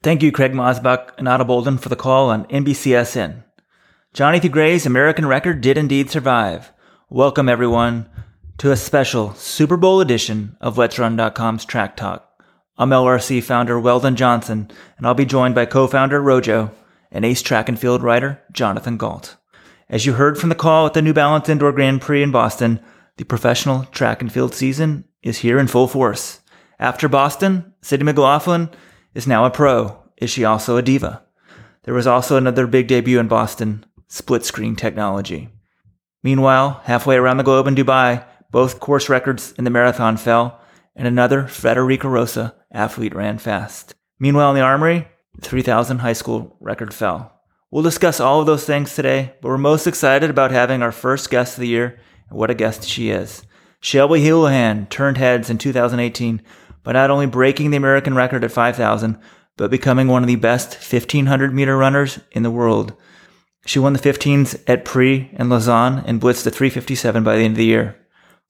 Thank you, Craig Masback and Ato Boldon, for the call on NBCSN. Johnny T. Gray's American record did indeed survive. Welcome, everyone, to a special Super Bowl edition of Let'sRun.com's Track Talk. I'm LRC founder Weldon Johnson, and I'll be joined by co-founder Rojo and ace track and field rider Jonathan Gault. As you heard from the call at the New Balance Indoor Grand Prix in Boston, the professional track and field season is here in full force. After Boston, Sydney McLaughlin is now a pro. Is she also a diva? There was also another big debut in Boston, split screen technology. Meanwhile, halfway around the globe in Dubai, both course records in the marathon fell, and another Federico Rosa athlete ran fast. Meanwhile, in the Armory, the 3000 high school record fell. We'll discuss all of those things today, but we're most excited about having our first guest of the year, and what a guest she is. Shelby Houlihan turned heads in 2018 by not only breaking the American record at 5,000, but becoming one of the best 1500 meter runners in the world. She won the 15s at Prix and Lausanne and blitzed the 357 by the end of the year.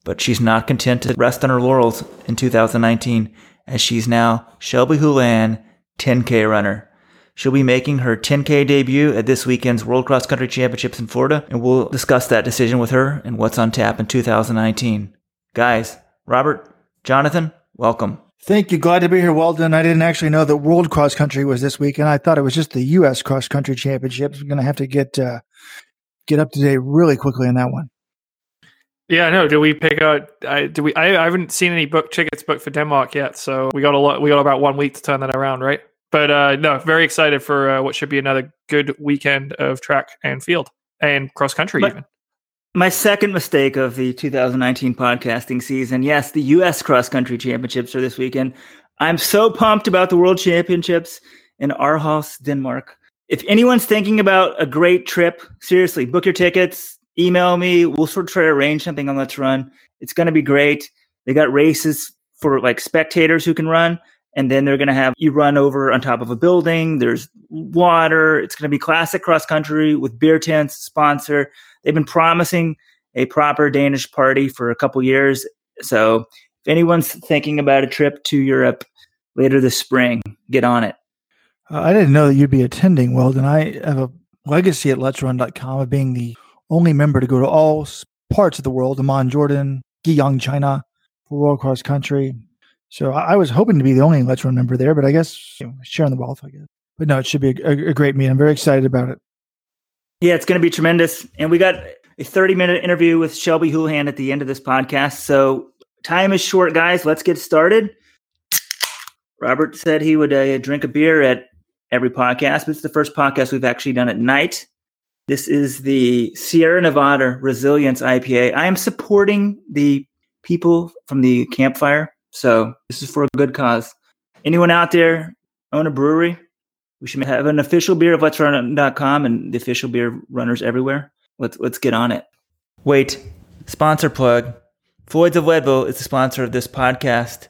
But she's not content to rest on her laurels in 2019, as she's now Shelby Houlihan, 10K runner. She'll be making her 10K debut at this weekend's World Cross Country Championships in Florida, and we'll discuss that decision with her and what's on tap in 2019. Guys, Robert, Jonathan, welcome. Thank you. Glad to be here, Weldon. I didn't actually know that World Cross Country was this weekend. I thought it was just the U.S. Cross Country Championships. I'm going to have to get uh, get up to date really quickly on that one. Yeah, no. Do we pick out? I, do we? I, I haven't seen any book tickets booked for Denmark yet, so we got a lot. We got about one week to turn that around, right? But uh, no, very excited for uh, what should be another good weekend of track and field and cross country, But- even. My second mistake of the 2019 podcasting season. Yes, the U.S. Cross Country Championships are this weekend. I'm so pumped about the World Championships in Aarhus, Denmark. If anyone's thinking about a great trip, seriously, book your tickets, email me. We'll sort of try to arrange something on Let's Run. It's going to be great. They got races for like spectators who can run, and then they're going to have you run over on top of a building. There's water. It's going to be classic cross country with beer tents, sponsor. They've been promising a proper Danish party for a couple years. So if anyone's thinking about a trip to Europe later this spring, get on it. Uh, I didn't know that you'd be attending, Weldon. I have a legacy at Let'sRun.com of being the only member to go to all parts of the world, Amman, Jordan, Guiyang, China, World Cross Country. So I, I was hoping to be the only Let's Run member there, but I guess you know, sharing the wealth, I guess. But no, it should be a, a, a great meet. I'm very excited about it. Yeah, it's going to be tremendous. And we got a 30 minute interview with Shelby Houlihan at the end of this podcast. So time is short, guys. Let's get started. Robert said he would uh, drink a beer at every podcast, but it's the first podcast we've actually done at night. This is the Sierra Nevada Resilience IPA. I am supporting the people from the campfire. So this is for a good cause. Anyone out there own a brewery? We should have an official beer of Let's and the official beer runners everywhere. Let's let's get on it. Wait, sponsor plug. Floyd's of Leadville is the sponsor of this podcast.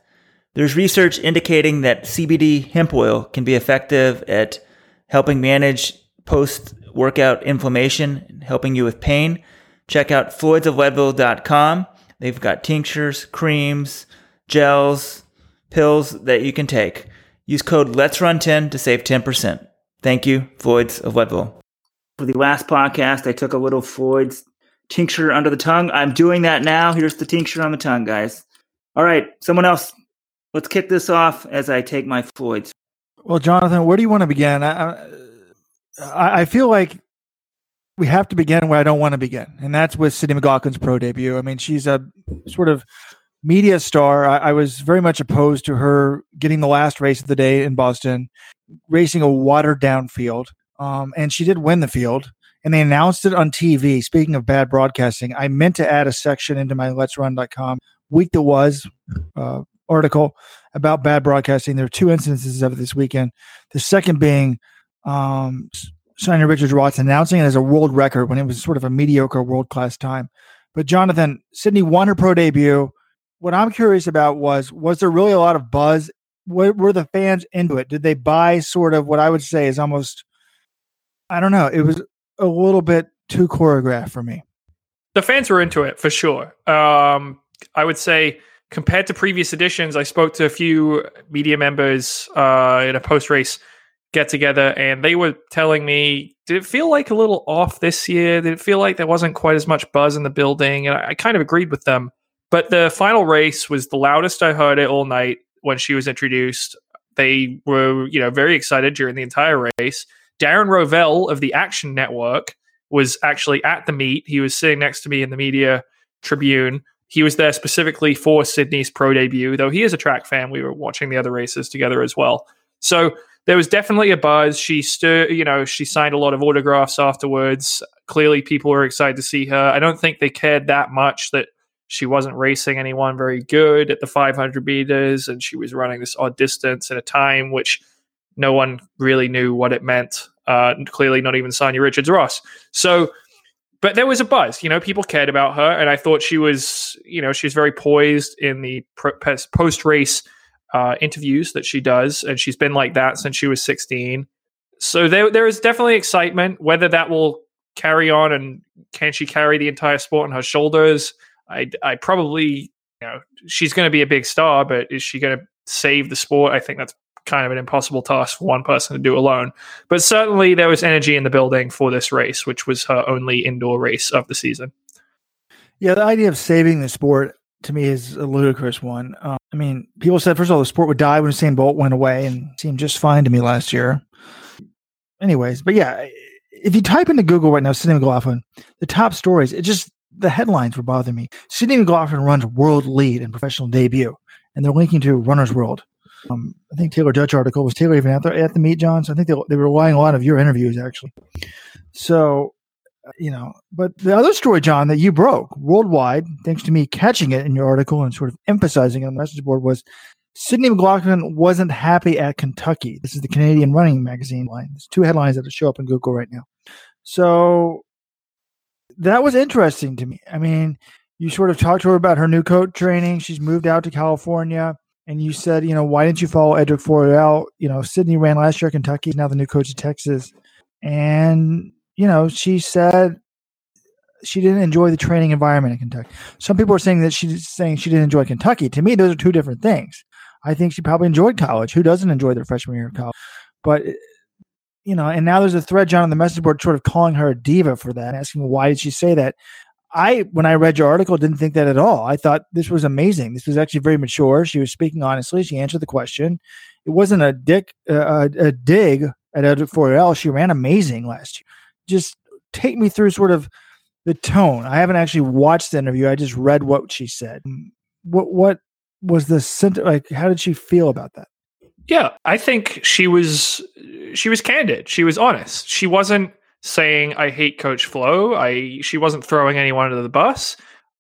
There's research indicating that CBD hemp oil can be effective at helping manage post workout inflammation helping you with pain. Check out floydsofleadville.com. They've got tinctures, creams, gels, pills that you can take. Use code Let's Run 10 to save 10%. Thank you, Floyd's of Leadville. For the last podcast, I took a little Floyd's tincture under the tongue. I'm doing that now. Here's the tincture on the tongue, guys. All right, someone else. Let's kick this off as I take my Floyd's. Well, Jonathan, where do you want to begin? I, I, I feel like we have to begin where I don't want to begin, and that's with Sydney McLaughlin's pro debut. I mean, she's a sort of media star. I, I was very much opposed to her getting the last race of the day in Boston, racing a watered down field. Um, and she did win the field and they announced it on TV. Speaking of bad broadcasting, I meant to add a section into my Let's Run.com week that was uh, article about bad broadcasting. There are two instances of it this weekend. The second being um, Sanya Richards Watts announcing it as a world record when it was sort of a mediocre world class time. But Jonathan, Sydney won her pro debut. What I'm curious about was was there really a lot of buzz? Were, were the fans into it? Did they buy sort of what I would say is almost I don't know. It was a little bit too choreographed for me. The fans were into it for sure. Um, I would say compared to previous editions, I spoke to a few media members uh, in a post race get together, and they were telling me, did it feel like a little off this year? Did it feel like there wasn't quite as much buzz in the building? And I, I kind of agreed with them. But the final race was the loudest I heard it all night when she was introduced. They were, you know, very excited during the entire race. Darren Rovell of the Action Network was actually at the meet. He was sitting next to me in the media tribune. He was there specifically for Sydney's pro debut, though he is a track fan. We were watching the other races together as well. So there was definitely a buzz. She stood, you know, she signed a lot of autographs afterwards. Clearly, people were excited to see her. I don't think they cared that much that she wasn't racing anyone very good at the 500 meters, and she was running this odd distance at a time which no one really knew what it meant. Uh, clearly, not even Sanya Richards Ross. So, but there was a buzz. You know, people cared about her, and I thought she was, you know, she's very poised in the post race uh, interviews that she does, and she's been like that since she was 16. So there, there is definitely excitement. Whether that will carry on and can she carry the entire sport on her shoulders? I, I probably, you know, she's going to be a big star, but is she going to save the sport? I think that's kind of an impossible task for one person to do alone. But certainly there was energy in the building for this race, which was her only indoor race of the season. Yeah, the idea of saving the sport to me is a ludicrous one. Um, I mean, people said first of all the sport would die when Usain Bolt went away, and seemed just fine to me last year. Anyways, but yeah, if you type into Google right now, Sydney McLaughlin, the top stories, it just the headlines were bothering me. Sydney McLaughlin runs world lead in professional debut, and they're linking to Runner's World. Um, I think Taylor Dutch article was Taylor even at the, at the meet, John. So I think they, they were relying a lot of your interviews actually. So, uh, you know, but the other story, John, that you broke worldwide, thanks to me catching it in your article and sort of emphasizing it on the message board, was Sydney McLaughlin wasn't happy at Kentucky. This is the Canadian Running Magazine line. There's two headlines that show up in Google right now. So that was interesting to me. I mean, you sort of talked to her about her new coach training. She's moved out to California and you said, you know, why didn't you follow Edrick Floreal? You know, Sydney ran last year at Kentucky, now the new coach of Texas. And, you know, she said she didn't enjoy the training environment in Kentucky. Some people are saying that she's saying she didn't enjoy Kentucky. To me, those are two different things. I think she probably enjoyed college. Who doesn't enjoy their freshman year of college? But you know, and now there's a thread, John, on the message board, sort of calling her a diva for that, asking why did she say that. I, when I read your article, didn't think that at all. I thought this was amazing. This was actually very mature. She was speaking honestly. She answered the question. It wasn't a dick, uh, a, a dig at Edrick Floreal. She ran amazing last year. Just take me through sort of the tone. I haven't actually watched the interview. I just read what she said. What what was the center? Like, how did she feel about that? Yeah, I think she was she was candid. She was honest. She wasn't saying I hate Coach Flo. I she wasn't throwing anyone under the bus.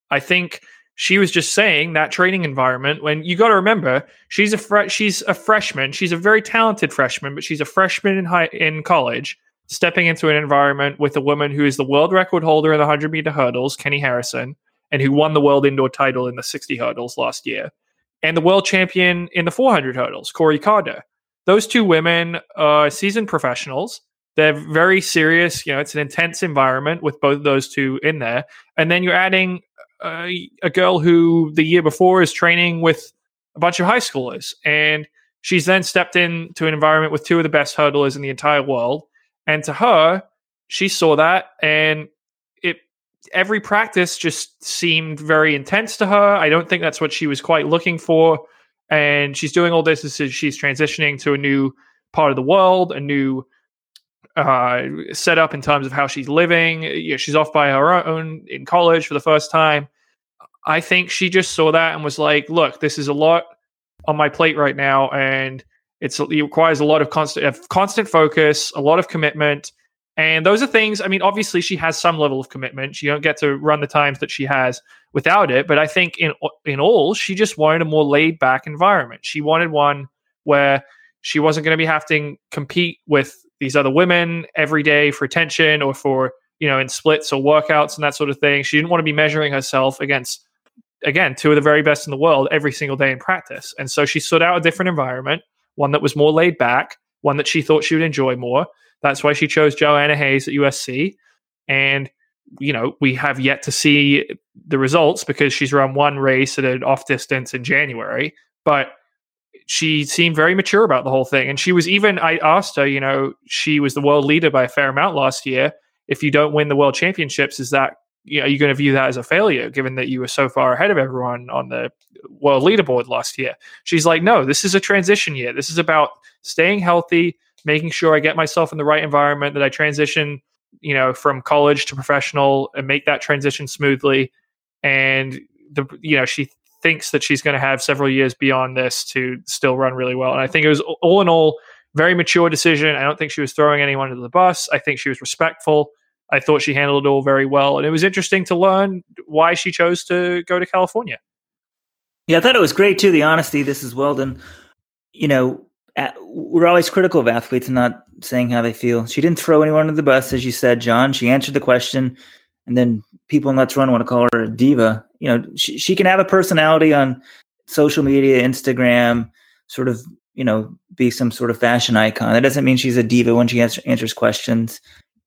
I think she was just saying that training environment when you got to remember she's a fre- she's a freshman she's a very talented freshman but she's a freshman in high in college stepping into an environment with a woman who is the world record holder in the 100 meter hurdles Kendra Harrison and who won the world indoor title in the 60 hurdles last year and the world champion in the 400 hurdles Kori Carter those two women are seasoned professionals they're very serious. You know, it's an intense environment with both those two in there. And then you're adding uh, a girl who the year before is training with a bunch of high schoolers. And she's then stepped into an environment with two of the best hurdlers in the entire world. And to her, she saw that and every practice just seemed very intense to her. I don't think that's what she was quite looking for. And she's doing all this as she's transitioning to a new part of the world, a new uh, set up in terms of how she's living. You know, she's off by her own in college for the first time. I think she just saw that and was like, "Look, this is a lot on my plate right now, and it requires a lot of constant of constant focus, a lot of commitment." And those are things. I mean, obviously, she has some level of commitment. She don't get to run the times that she has without it. But I think in in all, she just wanted a more laid back environment. She wanted one where she wasn't going to be having to compete with these other women every day for attention or for you know in splits or workouts and that sort of thing. She didn't want to be measuring herself against again two of the very best in the world every single day in practice. And so she sought out a different environment, one that was more laid back, one that she thought she would enjoy more. That's why she chose Joanna Hayes at USC. And, you know, we have yet to see the results because she's run one race at an off distance in January. But she seemed very mature about the whole thing. And she was even, I asked her, you know, she was the world leader by a fair amount last year. If you don't win the world championships, is that, you know, are you going to view that as a failure given that you were so far ahead of everyone on the world leaderboard last year? She's like, no, this is a transition year. This is about staying healthy, making sure I get myself in the right environment, that I transition, you know, from college to professional and make that transition smoothly. And the, you know, she thinks that she's going to have several years beyond this to still run really well. And I think it was all in all very mature decision. I don't think she was throwing anyone under the bus. I think she was respectful. I thought she handled it all very well, and it was interesting to learn why she chose to go to California. Yeah, I thought it was great too. The honesty. This is Weldon. You know, we're always critical of athletes and not saying how they feel. She didn't throw anyone under the bus, as you said, John. She answered the question, and then people in Let's Run want to call her a diva. You know, she, she can have a personality on social media, Instagram, sort of, you know, be some sort of fashion icon. That doesn't mean she's a diva when she answer, answers questions.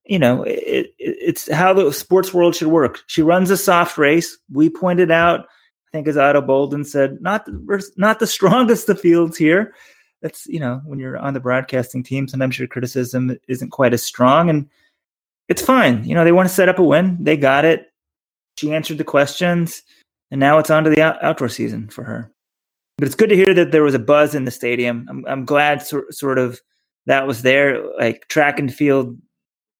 You know, it, it, it's how the sports world should work. She runs a soft race. We pointed out, I think, as Ato Boldon said, not the, not the strongest of fields here that's you know when you're on the broadcasting team sometimes your criticism isn't quite as strong and it's fine you know they want to set up a win they got it she answered the questions and now it's on to the out- outdoor season for her. But it's good to hear that there was a buzz in the stadium. I'm, I'm glad so, sort of that was there like track and field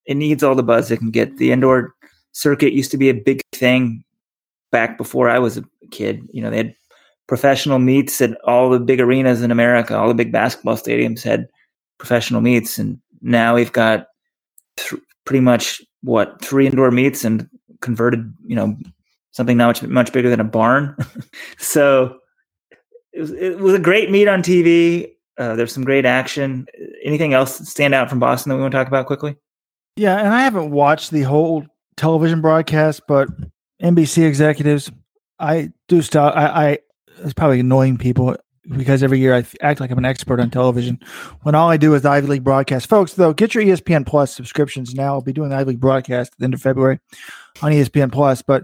it needs all the buzz it can get. The indoor circuit used to be a big thing back before i was a kid you know they had professional meets at all the big arenas in America. All the big basketball stadiums had professional meets, and now we've got th- pretty much what three indoor meets and converted, you know, something now much much bigger than a barn. so it was, it was, a great meet on TV. Uh, there's some great action. Anything else stand out from Boston that we want to talk about quickly? Yeah, and I haven't watched the whole television broadcast, but NBC executives, I do stop. I, I it's probably annoying people because every year I act like I'm an expert on television when all I do is Ivy League broadcast. Folks, though, get your ESPN Plus subscriptions now. I'll be doing Ivy League broadcast at the end of February on ESPN Plus. But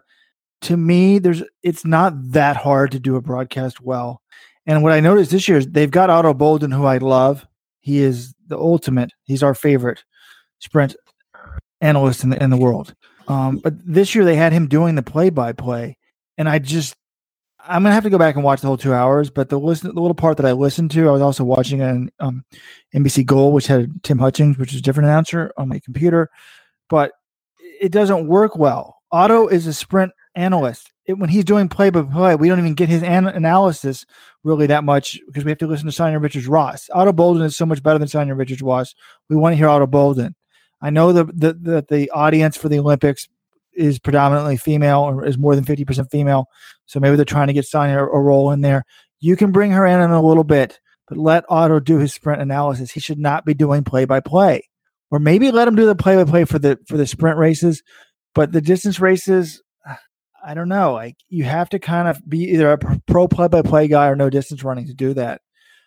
to me, there's it's not that hard to do a broadcast well. And what I noticed this year is they've got Ato Boldon, who I love. He is the ultimate. He's our favorite sprint analyst in the in the world. Um, but this year they had him doing the play by play, and I just I'm gonna have to go back and watch the whole two hours. But the listen, the little part that I listened to, I was also watching an um, NBC Gold, which had Tim Hutchings, which is a different announcer on my computer. But it doesn't work well. Ato is a sprint analyst. It, when he's doing play by play, we don't even get his an- analysis really that much because we have to listen to Sanya Richards Ross. Ato Boldon is so much better than Sanya Richards Ross. We want to hear Ato Boldon. I know that the, the, the audience for the Olympics is predominantly female or is more than 50% female. So maybe they're trying to get Sanya a role in there. You can bring her in in a little bit, but let Ato do his sprint analysis. He should not be doing play by play. Or maybe let him do the play by play for the for the sprint races, but the distance races, I don't know. Like you have to kind of be either a pro play by play guy or no distance running to do that.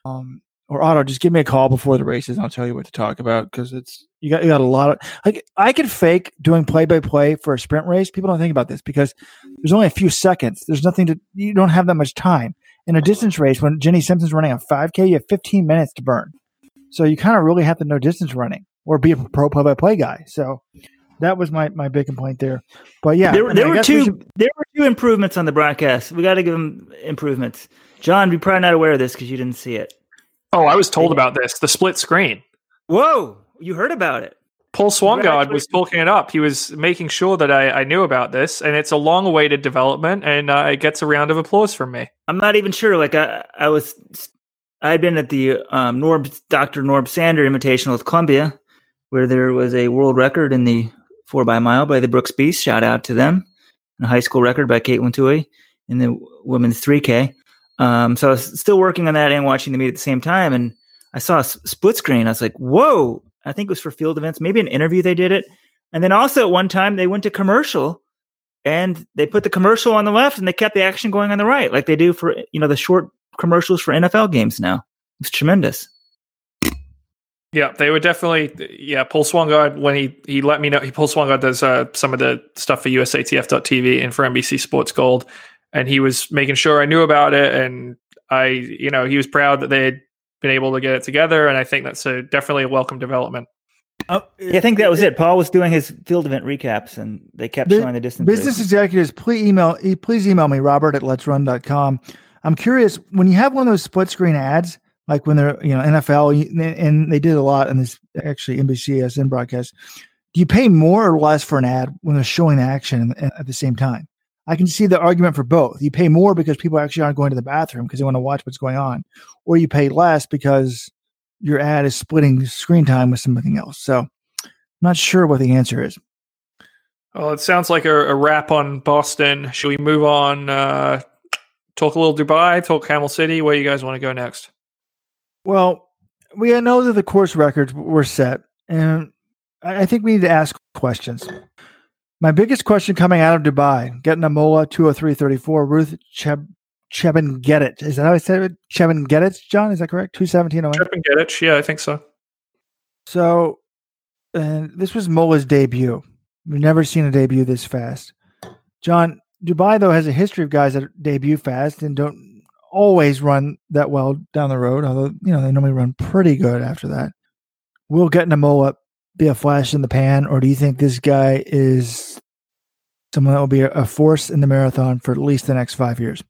Um, or Ato, just give me a call before the races. And I'll tell you what to talk about because it's you got you got a lot of like I could fake doing play by play for a sprint race. People don't think about this because there's only a few seconds. There's nothing to you don't have that much time in a distance race. When Jenny Simpson's running a 5K, you have 15 minutes to burn. So you kind of really have to know distance running or be a pro play by play guy. So that was my, my big complaint there. But yeah, there, there were two we should... there were two improvements on the broadcast. We got to give them improvements. John, you're probably not aware of this because you didn't see it. Oh, I was told about this. The split screen. Whoa, you heard about it? Paul Swangard was talking it up. He was making sure that I, I knew about this, and it's a long awaited development, and uh, it gets a round of applause from me. I'm not even sure. Like I, I was, I'd been at the um, Norb Dr. Norb Sander Invitational with Columbia, where there was a world record in the four by mile by the Brooks Beast. Shout out to them. And a high school record by Katelyn Tuohy in the women's 3K. Um, so I was still working on that and watching the meet at the same time, and I saw a split screen. I was like, "Whoa!" I think it was for field events, maybe an interview they did it. And then also at one time they went to commercial and they put the commercial on the left and they kept the action going on the right, like they do for you know the short commercials for NFL games now. It's tremendous. Yeah, they were definitely yeah. Paul Swangard when he he let me know he Paul Swangard does uh, some of the stuff for USATF.tv and for NBC Sports Gold, and he was making sure I knew about it, and I you know he was proud that they had been able to get it together, and I think that's a definitely a welcome development. Oh, yeah, I think that was uh, it. Paul was doing his field event recaps, and they kept Bu- showing the distance. Business executives, please email e- please email me, Robert at Let's let'srun.com. I'm curious when you have one of those split screen ads, like when they're you know NFL, and they did a lot in this actually NBCSN broadcast. Do you pay more or less for an ad when they're showing action at the same time? I can see the argument for both. You pay more because people actually aren't going to the bathroom because they want to watch what's going on, or you pay less because your ad is splitting screen time with something else. So, I'm not sure what the answer is. Well, it sounds like a, a wrap on Boston. Should we move on? Uh, talk a little Dubai, talk Camel City. Where you guys want to go next? Well, we know that the course records were set, and I I think we need to ask questions. My biggest question coming out of Dubai, Getaneh Molla 203.34, Ruth Cheb Chepngetich. Is that how I said it? Chepngetich, John? Is that correct? 217 Trip and get it. Yeah, I think so. So, and this was Molla's debut. We've never seen a debut this fast. John, Dubai, though, has a history of guys that debut fast and don't always run that well down the road, although, you know, they normally run pretty good after that. We'll Getaneh Molla be a flash in the pan, or do you think this guy is someone that will be a, force in the marathon for at least the next five years?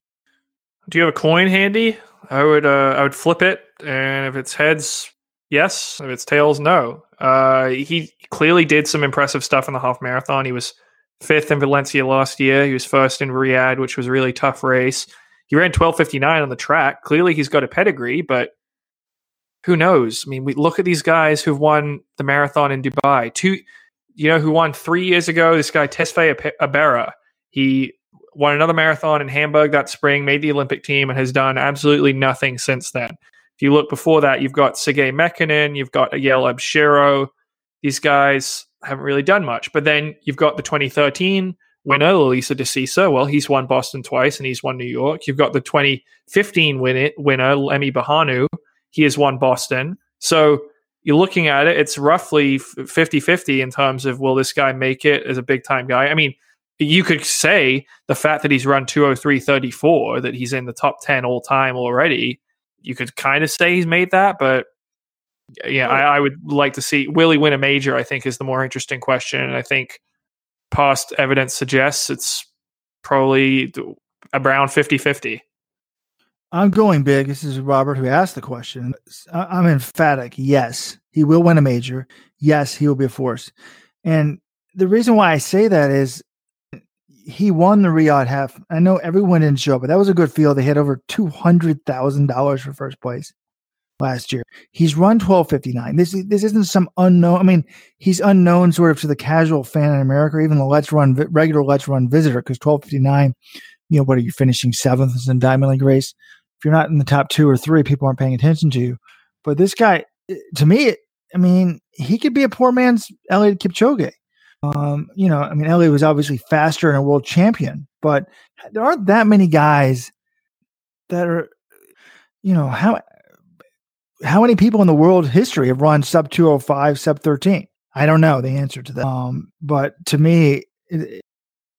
Do you have a coin handy? I would uh, I would flip it, and if it's heads, yes. If it's tails, no. Uh, he clearly did some impressive stuff in the half marathon. He was fifth in Valencia last year. He was first in Riyadh, which was a really tough race. He ran twelve fifty nine on the track. Clearly, he's got a pedigree, but who knows? I mean, we look at these guys who've won the marathon in Dubai. Two, you know, who won three years ago. This guy Tesfaye Abera. He won another marathon in Hamburg that spring, made the Olympic team, and has done absolutely nothing since then. If you look before that, you've got Tsegaye Mekonnen, you've got Ayele Abshero. These guys haven't really done much. But then you've got the 2013 winner, Lelisa Desisa. Well, he's won Boston twice and he's won New York. You've got the 2015 win- winner, Lemi Berhanu. He has won Boston. So you're looking at it, it's roughly 50 50 in terms of will this guy make it as a big time guy? I mean, you could say the fact that he's run 203.34, that he's in the top 10 all time already, you could kind of say he's made that. But yeah, I, I would like to see will he win a major? I think is the more interesting question. And I think past evidence suggests it's probably around 50 50. I'm going big. This is Robert who asked the question. I'm emphatic. Yes, he will win a major. Yes, he will be a force. And the reason why I say that is he won the Riyadh half. I know everyone didn't show up, but that was a good field. They had over two hundred thousand dollars for first place last year. He's run twelve fifty nine. This this isn't some unknown. I mean, he's unknown sort of to the casual fan in America, even the Let's Run regular Let's Run visitor, because twelve fifty nine. You know, what are you finishing seventh in Diamond League race? If you're not in the top two or three, people aren't paying attention to you. But this guy, to me, I mean, he could be a poor man's Eliud Kipchoge. Um, you know, I mean, Eliud was obviously faster and a world champion, but there aren't that many guys that are, you know, how how many people in the world history have run sub 205, sub 13? I don't know the answer to that. Um, but to me, it,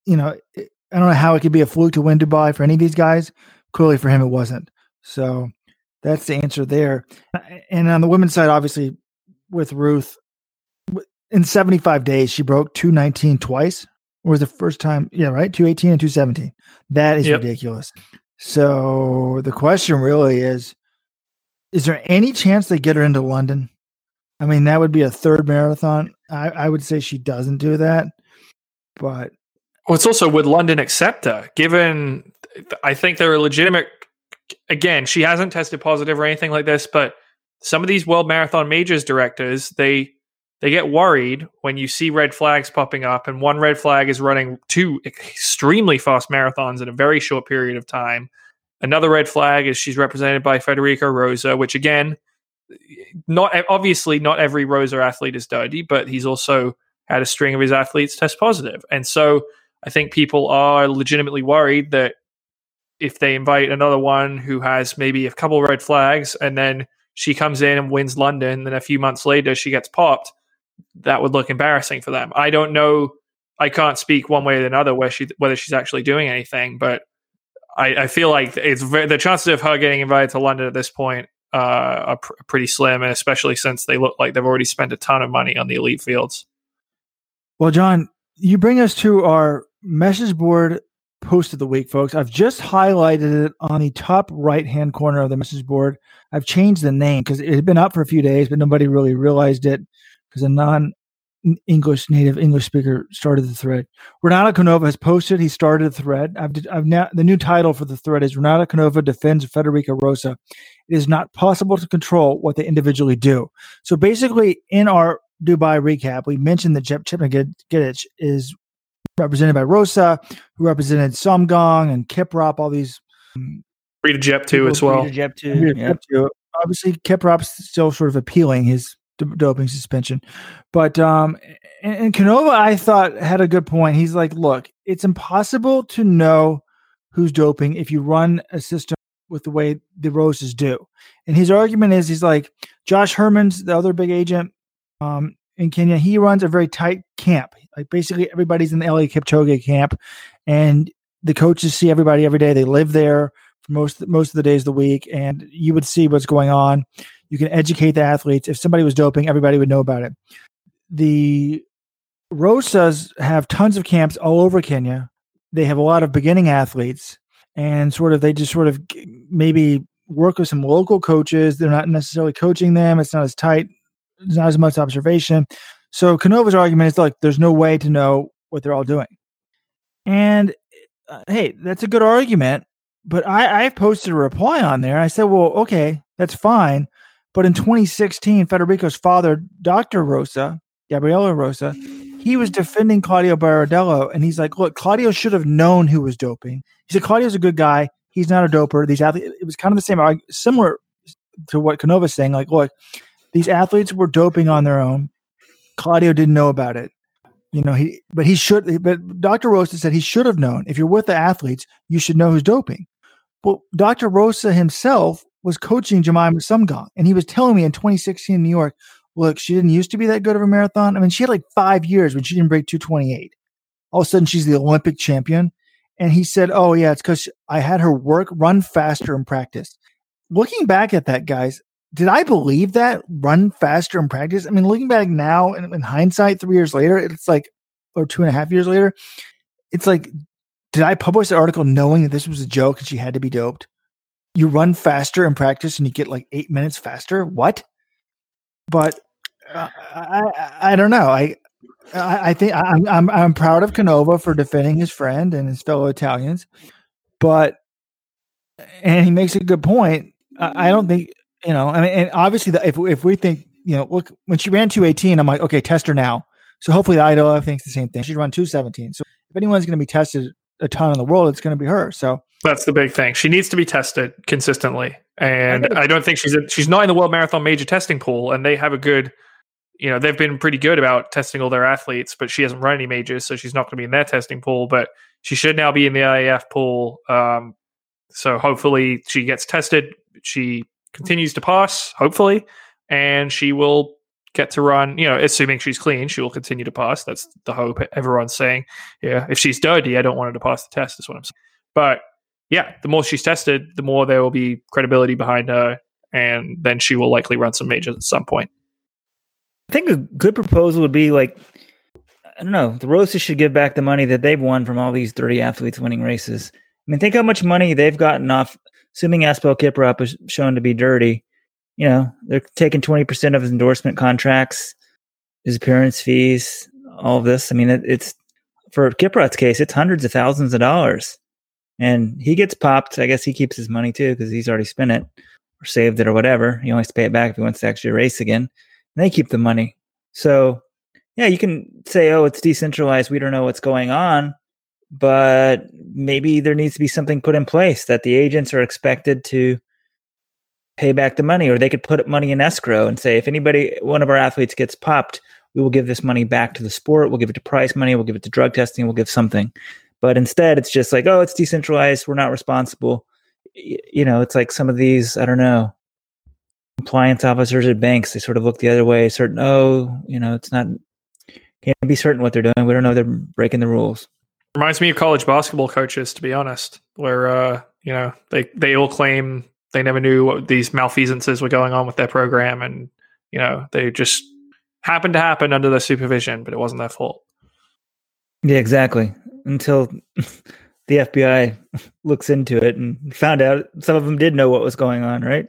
you know, it, I don't know how it could be a fluke to win Dubai for any of these guys. Clearly, for him, it wasn't. So that's the answer there. Uh, and on the women's side, obviously, with Ruth, in 75 days, she broke 219 twice. Or was the first time? Yeah, right. 218 and 217. That is Yep. ridiculous. So the question really is is there any chance they get her into London? I mean, that would be a third marathon. I, I would say she doesn't do that, but Well, it's also would London accept her? Given, I think there are legitimate. Again, she hasn't tested positive or anything like this, but some of these World Marathon Majors directors, they they get worried when you see red flags popping up, and one red flag is running two extremely fast marathons in a very short period of time. Another red flag is she's represented by Federico Rosa, which again, not obviously not every Rosa athlete is dirty, but he's also had a string of his athletes test positive. positive, and so I think people are legitimately worried that if they invite another one who has maybe a couple red flags and then she comes in and wins London, then a few months later she gets popped, that would look embarrassing for them. I don't know. I can't speak one way or another where she whether she's actually doing anything, but I, I feel like it's very, the chances of her getting invited to London at this point uh, are pr- pretty slim, and especially since they look like they've already spent a ton of money on the elite fields. Well, John, you bring us to our message board post of the week, folks. I've just highlighted it on the top right hand corner of the message board. I've changed the name because it had been up for a few days, but nobody really realized it because a non English native English speaker started the thread. Renato Canova has posted. He started the thread. I've, I've now the new title for the thread is Renato Canova defends Federico Rosa. It is not possible to control what they individually do. So basically, in our Dubai recap, we mentioned that Jep Chepngetich is represented by Rosa, who represented Sumgong and Kiprop, all these. Um, Rita Jeptoo as well. Rita Jeptoo. Yep. Obviously, Kiprop's still sort of appealing his doping suspension, but um, and, and Canova, I thought had a good point. He's like, look, it's impossible to know who's doping if you run a system with the way the roses do. And his argument is, he's like, Jos Hermens the other big agent um, in Kenya. He runs a very tight camp. Like basically everybody's in the Eliud Kipchoge camp, and the coaches see everybody every day. They live there for most most of the days of the week, and you would see what's going on. You can educate the athletes. If somebody was doping, everybody would know about it. The Rosas have tons of camps all over Kenya. They have a lot of beginning athletes, and sort of they just sort of maybe work with some local coaches. They're not necessarily coaching them. It's not as tight. There's not as much observation. So Canova's argument is like there's no way to know what they're all doing. And uh, hey, that's a good argument. But I, I posted a reply on there. I said, well, okay, that's fine. But in 2016, Federico's father, Dr. Rosa, Gabriele Rosa, he was defending Claudio Berardelli. And he's like, look, Claudio should have known who was doping. He said, Claudio's a good guy. He's not a doper. These athletes, it was kind of the same, similar to what Canova's saying. Like, look, these athletes were doping on their own. Claudio didn't know about it. You know, he, but he should, but Dr. Rosa said he should have known. If you're with the athletes, you should know who's doping. Well, Dr. Rosa himself was coaching Jemima Sumgong, and he was telling me in 2016 in New York, look, she didn't used to be that good of a marathon. I mean, she had like five years when she didn't break 228. All of a sudden, she's the Olympic champion. And he said, oh, yeah, it's because I had her work run faster in practice. Looking back at that, guys, did I believe that run faster in practice? I mean, looking back now in, in hindsight, three years later, it's like, or two and a half years later, it's like, did I publish the article knowing that this was a joke and she had to be doped? You run faster in practice and you get like eight minutes faster. What? But uh, I, I, I don't know. I, I, I think I'm, I'm, I'm proud of Canova for defending his friend and his fellow Italians, but, and he makes a good point. I, I don't think you know. I mean, and obviously, the, if if we think you know, look when she ran two eighteen, I'm like, okay, test her now. So hopefully, the IAAF thinks the same thing. She'd run two seventeen. So if anyone's going to be tested a ton in the world, it's going to be her. So that's the big thing. She needs to be tested consistently, and I, I don't think she's a, she's not in the World Marathon Major testing pool, and they have a good. You know they've been pretty good about testing all their athletes, but she hasn't run any majors, so she's not going to be in their testing pool. But she should now be in the IAAF pool. Um, so hopefully she gets tested. She continues to pass, hopefully, and she will get to run. You know, assuming she's clean, she will continue to pass. That's the hope everyone's saying. Yeah, if she's dirty, I don't want her to pass the test. Is what I'm saying. But yeah, the more she's tested, the more there will be credibility behind her, and then she will likely run some majors at some point. I think a good proposal would be like, I don't know, the Roses should give back the money that they've won from all these 30 athletes winning races. I mean, think how much money they've gotten off, assuming Asbel Kiprop is shown to be dirty. You know, they're taking 20% of his endorsement contracts. his appearance fees, all of this. I mean, it, it's for Kiprop's case, it's hundreds of thousands of dollars, and he gets popped. I guess he keeps his money too because he's already spent it or saved it or whatever. He only has to pay it back if he wants to actually race again. And they keep the money. So, yeah, you can say, "Oh, it's decentralized. We don't know what's going on." But maybe there needs to be something put in place that the agents are expected to pay back the money, or they could put money in escrow and say, if anybody, one of our athletes gets popped, we will give this money back to the sport. We'll give it to prize money. We'll give it to drug testing. We'll give something. But instead, it's just like, oh, it's decentralized. We're not responsible. You know, it's like some of these, I don't know, compliance officers at banks, they sort of look the other way, certain, oh, you know, it's not, can't be certain what they're doing. We don't know they're breaking the rules. Reminds me of college basketball coaches, to be honest, where uh, you know they they all claim they never knew what these malfeasances were going on with their program, and you know they just happened to happen under their supervision, but it wasn't their fault. Yeah, exactly. Until the FBI looks into it and found out some of them did know what was going on, right?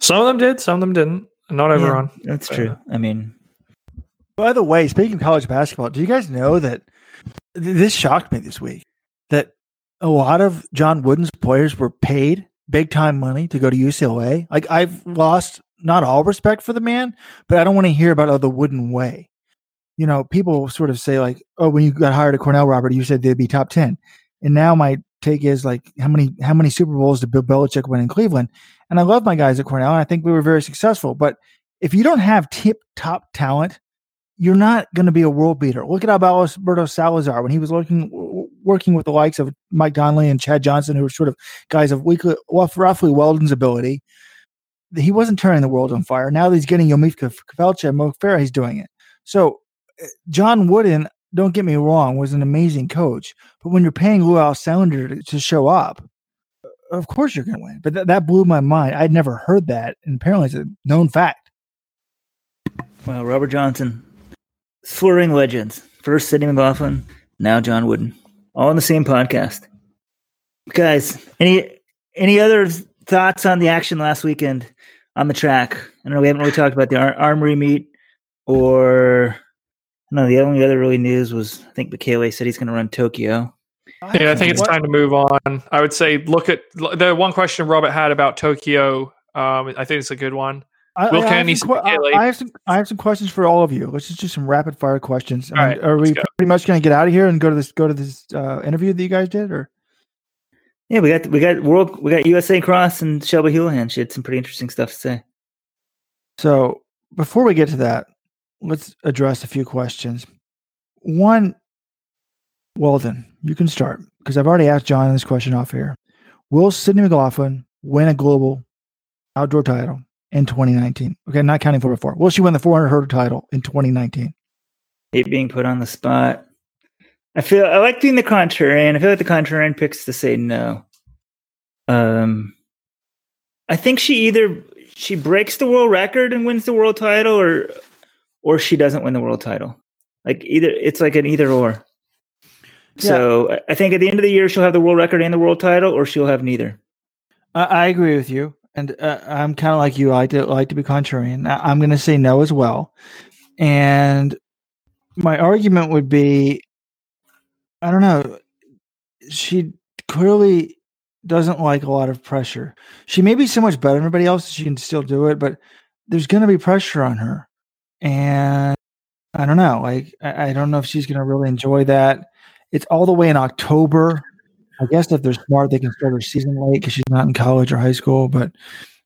Some of them did, some of them didn't. Not everyone. Yeah, that's true. I mean, By the way, speaking of college basketball, do you guys know that th- this shocked me this week that a lot of John Wooden's players were paid big time money to go to UCLA? Like I've lost not all respect for the man, but I don't want to hear about oh, the Wooden way. You know, people sort of say like, "Oh, when you got hired at Cornell, Robert, you said they'd be top 10." And now my take is like, how many how many Super Bowls did Bill Belichick win in Cleveland? And I love my guys at Cornell, and I think we were very successful. But if you don't have tip top talent, you're not going to be a world beater. Look at how Alberto Salazar when he was working working with the likes of Mike Donnelly and Chad Johnson, who were sort of guys of roughly Weldon's ability. He wasn't turning the world on fire. Now that he's getting Yomif Kejelcha and Mo Farah, he's doing it. So eh, John Wooden, don't get me wrong, was an amazing coach. But when you're paying Lou Alcindor to, to show up, of course you're going to win. But th- that blew my mind. I'd never heard that, and apparently it's a known fact. well, Robert Johnson, slurring legends. First Sydney McLaughlin, now John Wooden, all on the same podcast. Guys, any any other thoughts on the action last weekend on the track? I know. We haven't really talked about the ar- armory meet, or no. The only other really news was I think Michele said he's going to run Tokyo. Yeah, I think it's time to move on. I would say look at the one question Robert had about Tokyo. Um, I think it's a good one. I, Will I, Kennedy have some, que- I, I have some. I have some questions for all of you. Let's just do some rapid fire questions. I mean, are we go. pretty much going to get out of here and go to this go to this uh, interview that you guys did, or Yeah, we got we got world we got USA Cross and Shelby Houlihan. She had some pretty interesting stuff to say. so? Before we get to that, let's address a few questions. One, Weldon, you can start because I've already asked John this question off here. Will Sydney McLaughlin win a global outdoor title in 2019? Okay, not counting for before. Will she win the 400 hurdle title in 2019? hate being put on the spot. I feel I like being the contrarian. I feel like the contrarian picks to say no. Um, I think she either she breaks the world record and wins the world title, or or she doesn't win the world title. Like either it's like an either or. So I- I think at the end of the year she'll have the world record and the world title, or she'll have neither. I, I agree with you, and uh, I'm kind of like you. I like to, like to be contrarian. I, I'm going to say no as well, and my argument would be, I don't know. She clearly doesn't like a lot of pressure. She may be so much better than everybody else she can still do it, but there's going to be pressure on her, and I don't know. Like I, I don't know if she's going to really enjoy that. It's all the way in October. I guess if they're smart, they can start her season late because she's not in college or high school. But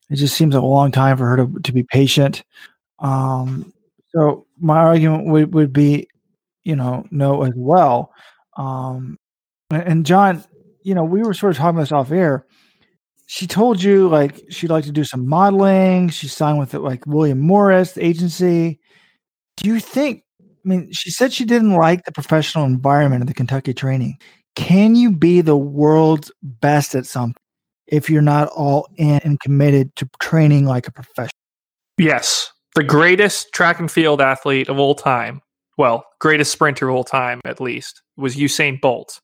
it just seems a long time for her to, to be patient. Um, so my argument would, would be, you know, no as well. Um, and- John, you know, we were sort of talking this off air. She told you like she'd like to do some modeling. She signed with like William Morris, the agency. Do you think? I mean, she said she didn't like the professional environment of the Kentucky training. Can you be the world's best at something if you're not all in and committed to training like a professional? Yes, the greatest track and field athlete of all time. Well, greatest sprinter of all time, at least, was Usain Bolt.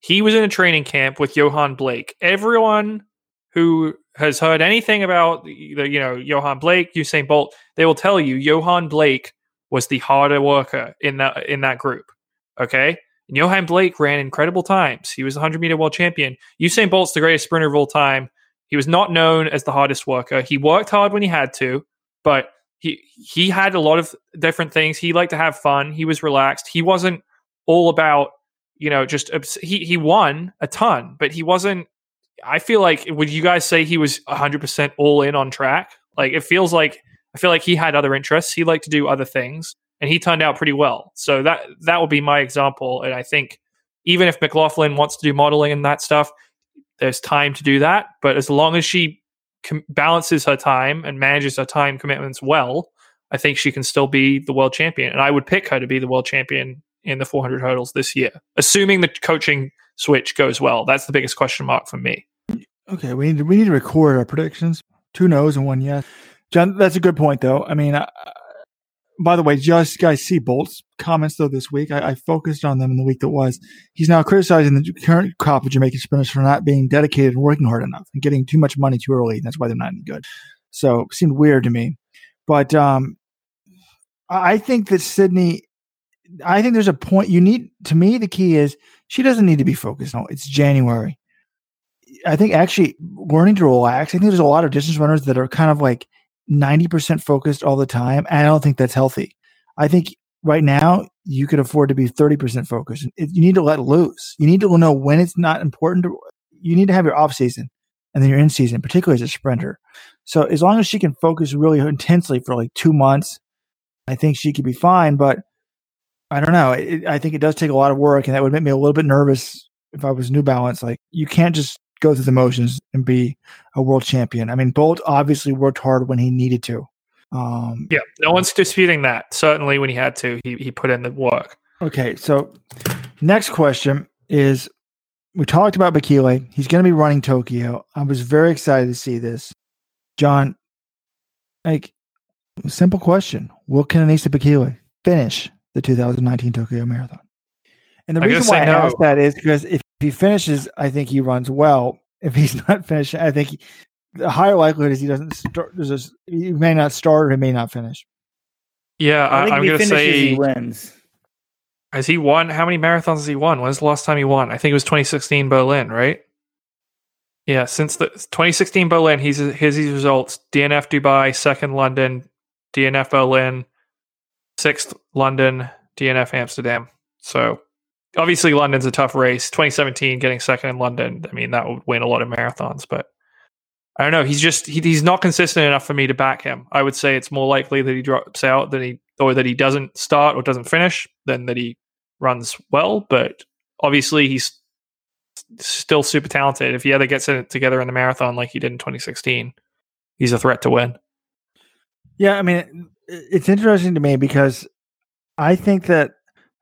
He was in a training camp with Yohan Blake. Everyone who has heard anything about the you know Yohan Blake, Usain Bolt, they will tell you Yohan Blake was the harder worker in that in that group. Okay, and Yohan Blake ran incredible times. He was the 100 meter world champion. Usain Bolt's the greatest sprinter of all time. He was not known as the hardest worker. He worked hard when he had to, but he he had a lot of different things. He liked to have fun. He was relaxed. He wasn't all about you know just he he won a ton, but he wasn't. I feel like would you guys say he was 100 percent all in on track? Like it feels like I feel like he had other interests. He liked to do other things, and he turned out pretty well. So that that would be my example. And I think even if McLaughlin wants to do modeling and that stuff, there's time to do that. But as long as she com- balances her time and manages her time commitments well, I think she can still be the world champion. And I would pick her to be the world champion in the 400 hurdles this year, assuming the coaching switch goes well. That's the biggest question mark for me. Okay, we need to, we need to record our predictions. Two no's and one yes. John, that's a good point, though. I mean, by the way, just guys see Bolt's comments though this week. I, I, focused on them in the week that was. He's now criticizing the current crop of Jamaican sprinters for not being dedicated and working hard enough and getting too much money too early. That's why they're not any good. So it seemed weird to me. But um, I think that Sydney, I think there's a point you need. To me, the key is she doesn't need to be focused. No, it's January. I think actually learning to relax. I think there's a lot of distance runners that are kind of like 90% focused all the time. And I don't think that's healthy. I think right now you could afford to be 30% focused. You need to let loose. You need to know when it's not important. To, you need to have your off season and then your in season, particularly as a sprinter. So as long as she can focus really intensely for like two months, I think she could be fine. But I don't know. It, I think it does take a lot of work, and that would make me a little bit nervous if I was New Balance. Like you can't just go through the motions and be a world champion. I mean, Bolt obviously worked hard when he needed to. Um, yeah, no one's disputing that. Certainly, when he had to, he he put in the work. Okay, so next question is: We talked about Bekele. He's going to be running Tokyo. I was very excited to see this, John. Like, simple question: Will Kenenisa Bekele finish the 2019 Tokyo Marathon? And the reason why I no. ask that is because if he finishes, I think he runs well. If he's not finishing, I think he, the higher likelihood is he doesn't start. There's a, he may not start or he may not finish. Yeah, I, I am going to say he wins. Has he won? How many marathons has he won? When's the last time he won? I think it was 2016 Berlin, right? Yeah, since the 2016 Berlin, he's his results: DNF Dubai, second London, DNF Berlin, sixth London, DNF Amsterdam. So obviously London's a tough race. 2017 getting second in London, I mean that would win a lot of marathons, but I don't know. He's just he, he's not consistent enough for me to back him. I would say it's more likely that he drops out than he or that he doesn't start or doesn't finish than that he runs well. But obviously he's still super talented. If he ever gets it together in the marathon like he did in 2016, he's a threat to win. Yeah, I mean, it's interesting to me because I think that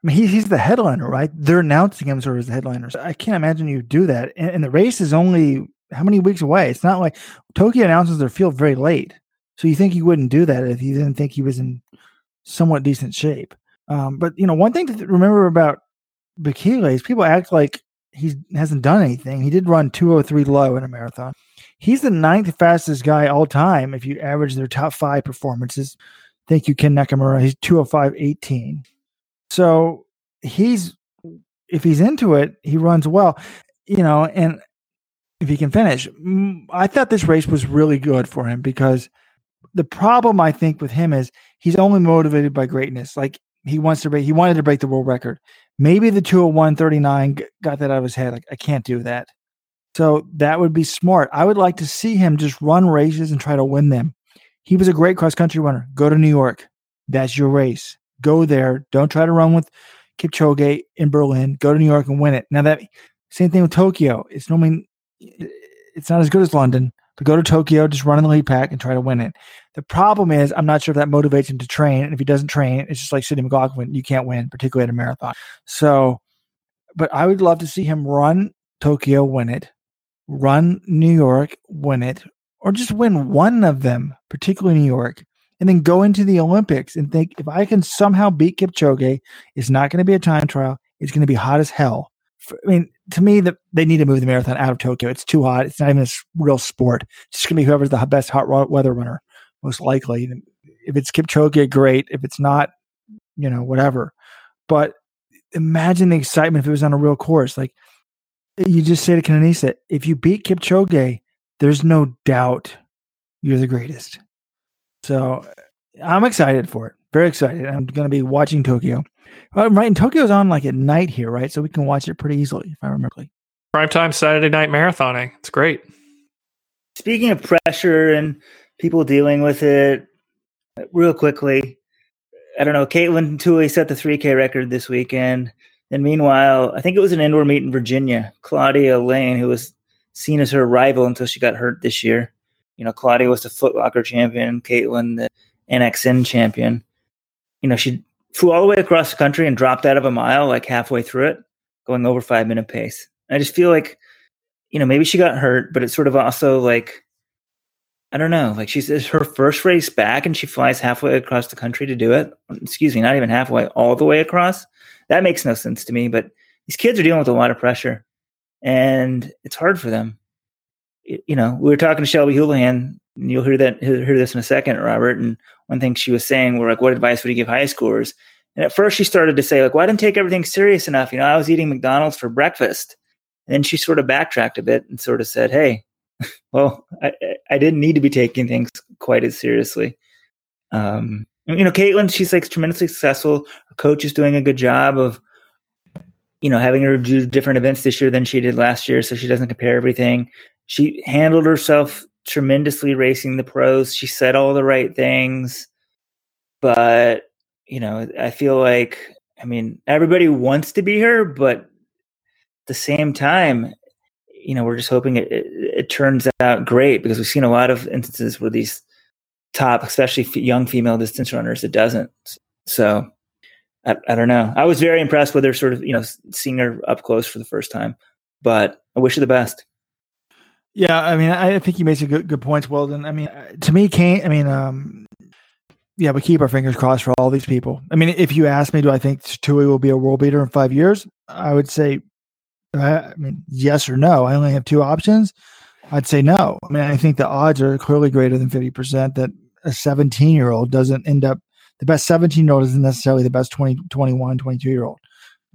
I mean, he, he's the headliner, right? They're announcing him sort of as the headliner. So I can't imagine you do that. And, and, the race is only how many weeks away? It's not like Tokyo announces their field very late. So you think he wouldn't do that if he didn't think he was in somewhat decent shape. Um, but, you know, one thing to remember about Bekele is people act like he hasn't done anything. He did run 203 low in a marathon. He's the ninth fastest guy all time if you average their top five performances. Thank you, Ken Nakamura. He's 205 18. So he's if he's into it, he runs well, you know, and if he can finish. I thought this race was really good for him because the problem I think with him is he's only motivated by greatness. Like he wants to break, he wanted to break the world record. Maybe the 20139 got that out of his head. Like I can't do that. So that would be smart. I would like to see him just run races and try to win them. He was a great cross country runner. Go to New York. That's your race. Go there. Don't try to run with Kipchoge in Berlin. Go to New York and win it. Now that same thing with Tokyo. It's normally it's not as good as London, but go to Tokyo, just run in the lead pack and try to win it. The problem is I'm not sure if that motivates him to train. And if he doesn't train, it's just like Sydney McLaughlin. You can't win, particularly at a marathon. So, but I would love to see him run Tokyo, win it, run New York, win it, or just win one of them, particularly New York, and then go into the Olympics and think if I can somehow beat Kipchoge, it's not going to be a time trial. It's going to be hot as hell. I mean, to me, that they need to move the marathon out of Tokyo. It's too hot. It's not even a real sport. It's just going to be whoever's the best hot weather runner, most likely. If it's Kipchoge, great. If it's not, you know, whatever. But imagine the excitement if it was on a real course. Like you just say to Kenenisa, if you beat Kipchoge, there's no doubt you're the greatest. So I'm excited for it. Very excited. I'm going to be watching Tokyo. Uh, right, and Tokyo's on like at night here, right? So we can watch it pretty easily, if I remember correctly. Primetime Saturday night marathoning. It's great. Speaking of pressure and people dealing with it, real quickly, I don't know. Katelyn Tuohy set the 3K record this weekend. And meanwhile, I think it was an indoor meet in Virginia. Claudia Lane, who was seen as her rival until she got hurt this year. You know, Claudia was the Footlocker champion, Katelyn the NXN champion. You know, she flew all the way across the country and dropped out of a mile like halfway through it, going over five minute pace. I just feel like, you know, maybe she got hurt, but it's sort of also like, I don't know, like she's it's her first race back and she flies halfway across the country to do it. Excuse me, not even halfway, all the way across. That makes no sense to me. But these kids are dealing with a lot of pressure and it's hard for them. You know, we were talking to Shelby Houlihan, and you'll hear that hear this in a second, Robert. And one thing she was saying, we're like, what advice would you give high schoolers? And at first she started to say, like, well, I didn't take everything serious enough. You know, I was eating McDonald's for breakfast. And then she sort of backtracked a bit and sort of said, hey, well, I, I didn't need to be taking things quite as seriously. Um, you know, Katelyn, she's like tremendously successful. Her coach is doing a good job of you know, having her do different events this year than she did last year, so she doesn't compare everything. She handled herself tremendously racing the pros. She said all the right things, but you know, I feel like I mean, everybody wants to be her, but at the same time, you know, we're just hoping it, it, it turns out great because we've seen a lot of instances where these top, especially young female distance runners, it doesn't. So I, I, don't know. I was very impressed with her sort of, you know, seeing her up close for the first time, but I wish her the best. Yeah. I mean, I think you made some good, good points, Weldon. I mean, uh, to me, Cain, I mean, um, yeah, we keep our fingers crossed for all these people. I mean, if you ask me, do I think Tuohy will be a world beater in five years? I would say, uh, I mean, yes or no. I only have two options. I'd say no. I mean, I think the odds are clearly greater than 50% that a 17 year old doesn't end up the best 17 year old isn't necessarily the best 20, 21, 22 year old.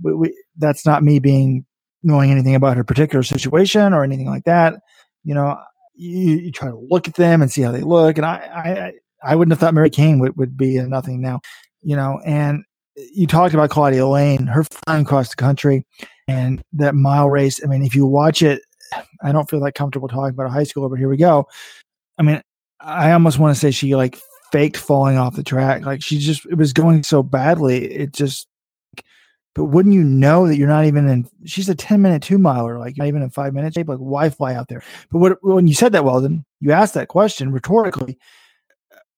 We, we, that's not me being knowing anything about her particular situation or anything like that. You know, you, you try to look at them and see how they look. And I, I, I wouldn't have thought Mary Cain would, would be a nothing now, you know, and you talked about Claudia Lane, her flying across the country and that mile race. I mean, if you watch it, I don't feel that comfortable talking about a high school, but here we go. I mean, I almost want to say she like faked falling off the track. Like she just it was going so badly. It just but wouldn't you know that you're not even in she's a 10 minute two miler, like not even in five minutes shape, like why fly out there? But what when you said that, Weldon, you asked that question rhetorically.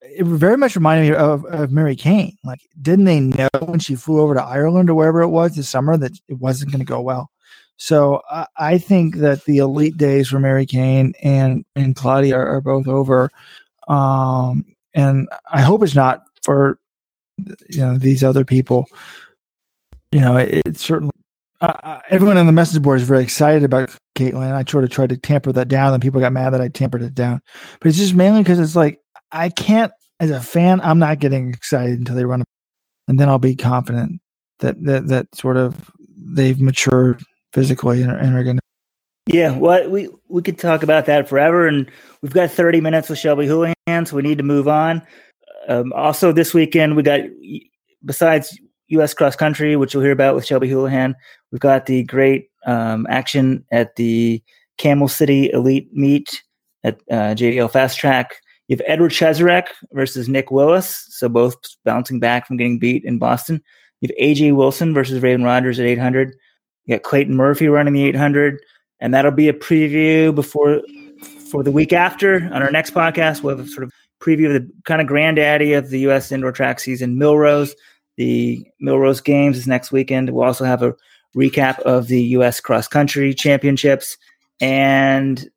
It very much reminded me of, of Mary Cain. Like, didn't they know when she flew over to Ireland or wherever it was this summer that it wasn't going to go well? So I, I, think that the elite days for Mary Cain and and Claudia are, are both over. Um, and I hope it's not for you know these other people. You know, it, it's certainly uh, everyone on the message board is very excited about Katelyn. I sort of tried to tamper that down, and people got mad that I tampered it down. But it's just mainly because it's like I can't, as a fan, I'm not getting excited until they run, a, and then I'll be confident that that that sort of they've matured physically and, and are going to yeah, well, we we could talk about that forever, and we've got 30 minutes with Shelby Houlihan, so we need to move on. Um, also, this weekend we got besides U.S. cross country, which you'll hear about with Shelby Houlihan, we've got the great um, action at the Camel City Elite Meet at uh, JDL Fast Track. You have Edward Cheserek versus Nick Willis, so both bouncing back from getting beat in Boston. You have Ajeé Wilson versus Raevyn Rogers at 800. You got Clayton Murphy running the 800 and that'll be a preview before for the week after on our next podcast. We'll have a sort of preview of the kind of granddaddy of the U.S. indoor track season, Millrose. The Millrose Games is next weekend. We'll also have a recap of the U.S. cross country championships. And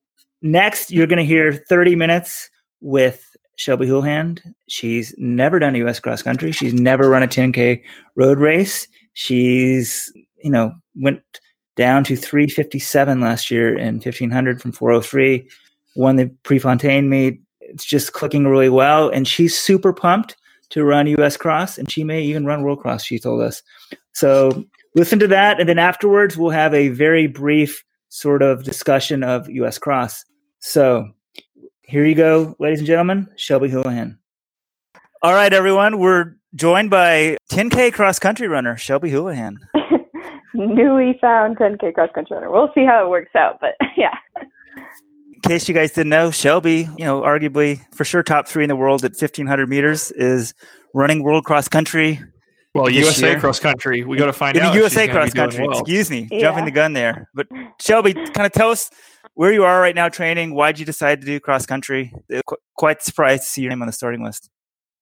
next, you're going to hear 30 minutes with Shelby Houlihan. She's never done a U.S. cross country. She's never run a 10K road race. She's, you know, went down to 357 last year in 1500 from 403. Won the Prefontaine meet. It's just clicking really well. And she's super pumped to run US Cross, and she may even run World Cross, she told us. So listen to that, and then afterwards, we'll have a very brief sort of discussion of US Cross. So here you go, ladies and gentlemen, Shelby Houlihan. All right, everyone, we're joined by 10K cross country runner, Shelby Houlihan. Newly found 10K cross country runner. We'll see how it works out, but yeah. In case you guys didn't know, Shelby, you know, arguably for sure top three in the world at 1500 meters is running world cross country. Well, USA year. cross country. We got to find In out. the USA cross country. well. Excuse me, Yeah. jumping the gun there. But Shelby, kind of tell us where you are right now training. Why'd you decide to do cross country? Qu- Quite surprised to see your name on the starting list.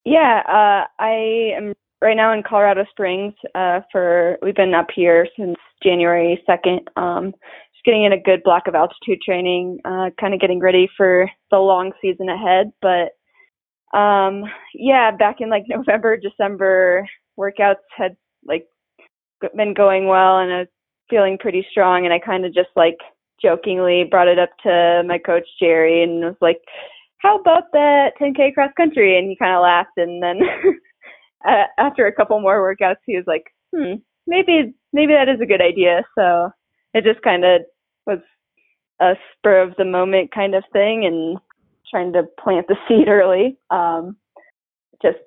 Yeah, uh, I am right now in Colorado Springs uh, for, we've been up here since January 2nd. Um, just getting in a good block of altitude training, uh, kind of getting ready for the long season ahead. But um, yeah, back in like November, December, workouts had like been going well and I was feeling pretty strong. And I kind of just like jokingly brought it up to my coach Jerry and was like, "How about that 10k cross country?" And he kind of laughed. And then after a couple more workouts, he was like, "Hmm, maybe maybe that is a good idea." So it just kind of was a spur of the moment kind of thing, and trying to plant the seed early. Um, just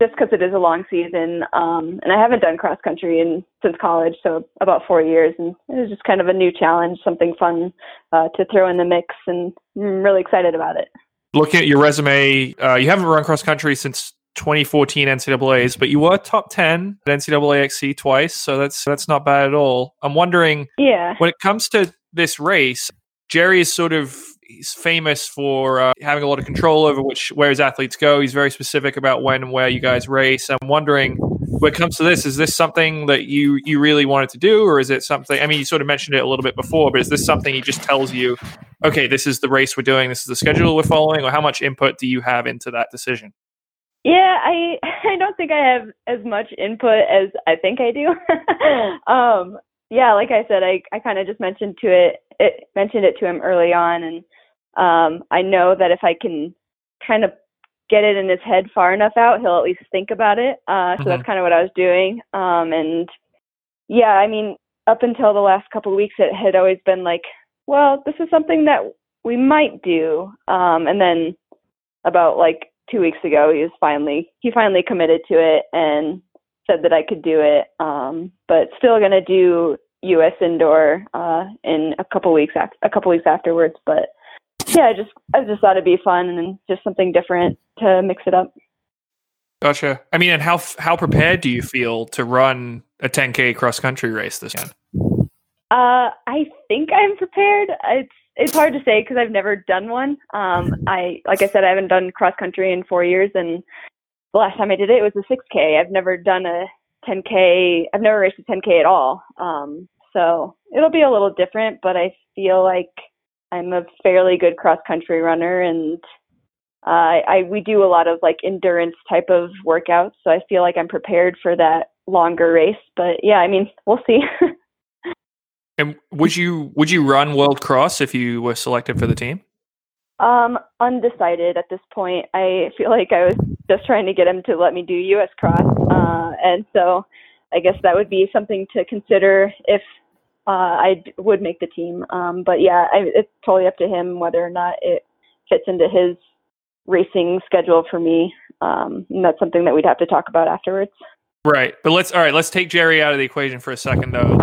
just because it is a long season, um, and I haven't done cross country in since college, so about four years, and it was just kind of a new challenge, something fun uh, to throw in the mix, and I'm really excited about it. Looking at your resume, uh, you haven't run cross country since 2014 NCAA's, but you were top 10 at NCAA XC twice, so that's that's not bad at all. I'm wondering Yeah. when it comes to this race, Jerry is sort of he's famous for uh, having a lot of control over which where his athletes go. He's very specific about when and where you guys race. I'm wondering when it comes to this, is this something that you you really wanted to do, or is it something? I mean, you sort of mentioned it a little bit before, but is this something he just tells you, okay, this is the race we're doing, this is the schedule we're following, or how much input do you have into that decision? Yeah, I I don't think I have as much input as I think I do. um, yeah, like I said, I I kind of just mentioned to it, it mentioned it to him early on, and um, I know that if I can kind of get it in his head far enough out, he'll at least think about it. Uh, so that's kind of what I was doing. Um, and yeah, I mean, up until the last couple of weeks, it had always been like, well, this is something that we might do. Um, and then about like two weeks ago, he was finally he finally committed to it and said that I could do it. Um, but still gonna do U.S. indoor uh, in a couple weeks af- a couple weeks afterwards. But yeah, I just I just thought it'd be fun and just something different to mix it up. Gotcha. I mean, and how how prepared do you feel to run a 10k cross country race this year? Uh, I think I'm prepared. It's it's hard to say because I've never done one. Um, I like I said, I haven't done cross country in four years, and the last time I did it, it was a 6K. I've never done a 10K. I've never raced a 10K at all. Um, so it'll be a little different, but I feel like I'm a fairly good cross country runner, and uh, I, I we do a lot of like endurance type of workouts. So I feel like I'm prepared for that longer race. But yeah, I mean, we'll see. And would you would you run World Cross if you were selected for the team? Um, undecided at this point. I feel like I was just trying to get him to let me do U.S. Cross, uh, and so I guess that would be something to consider if uh, I would make the team. Um, but yeah, I, it's totally up to him whether or not it fits into his racing schedule for me. Um, and that's something that we'd have to talk about afterwards. Right. But let's all right, let's take Jerry out of the equation for a second though.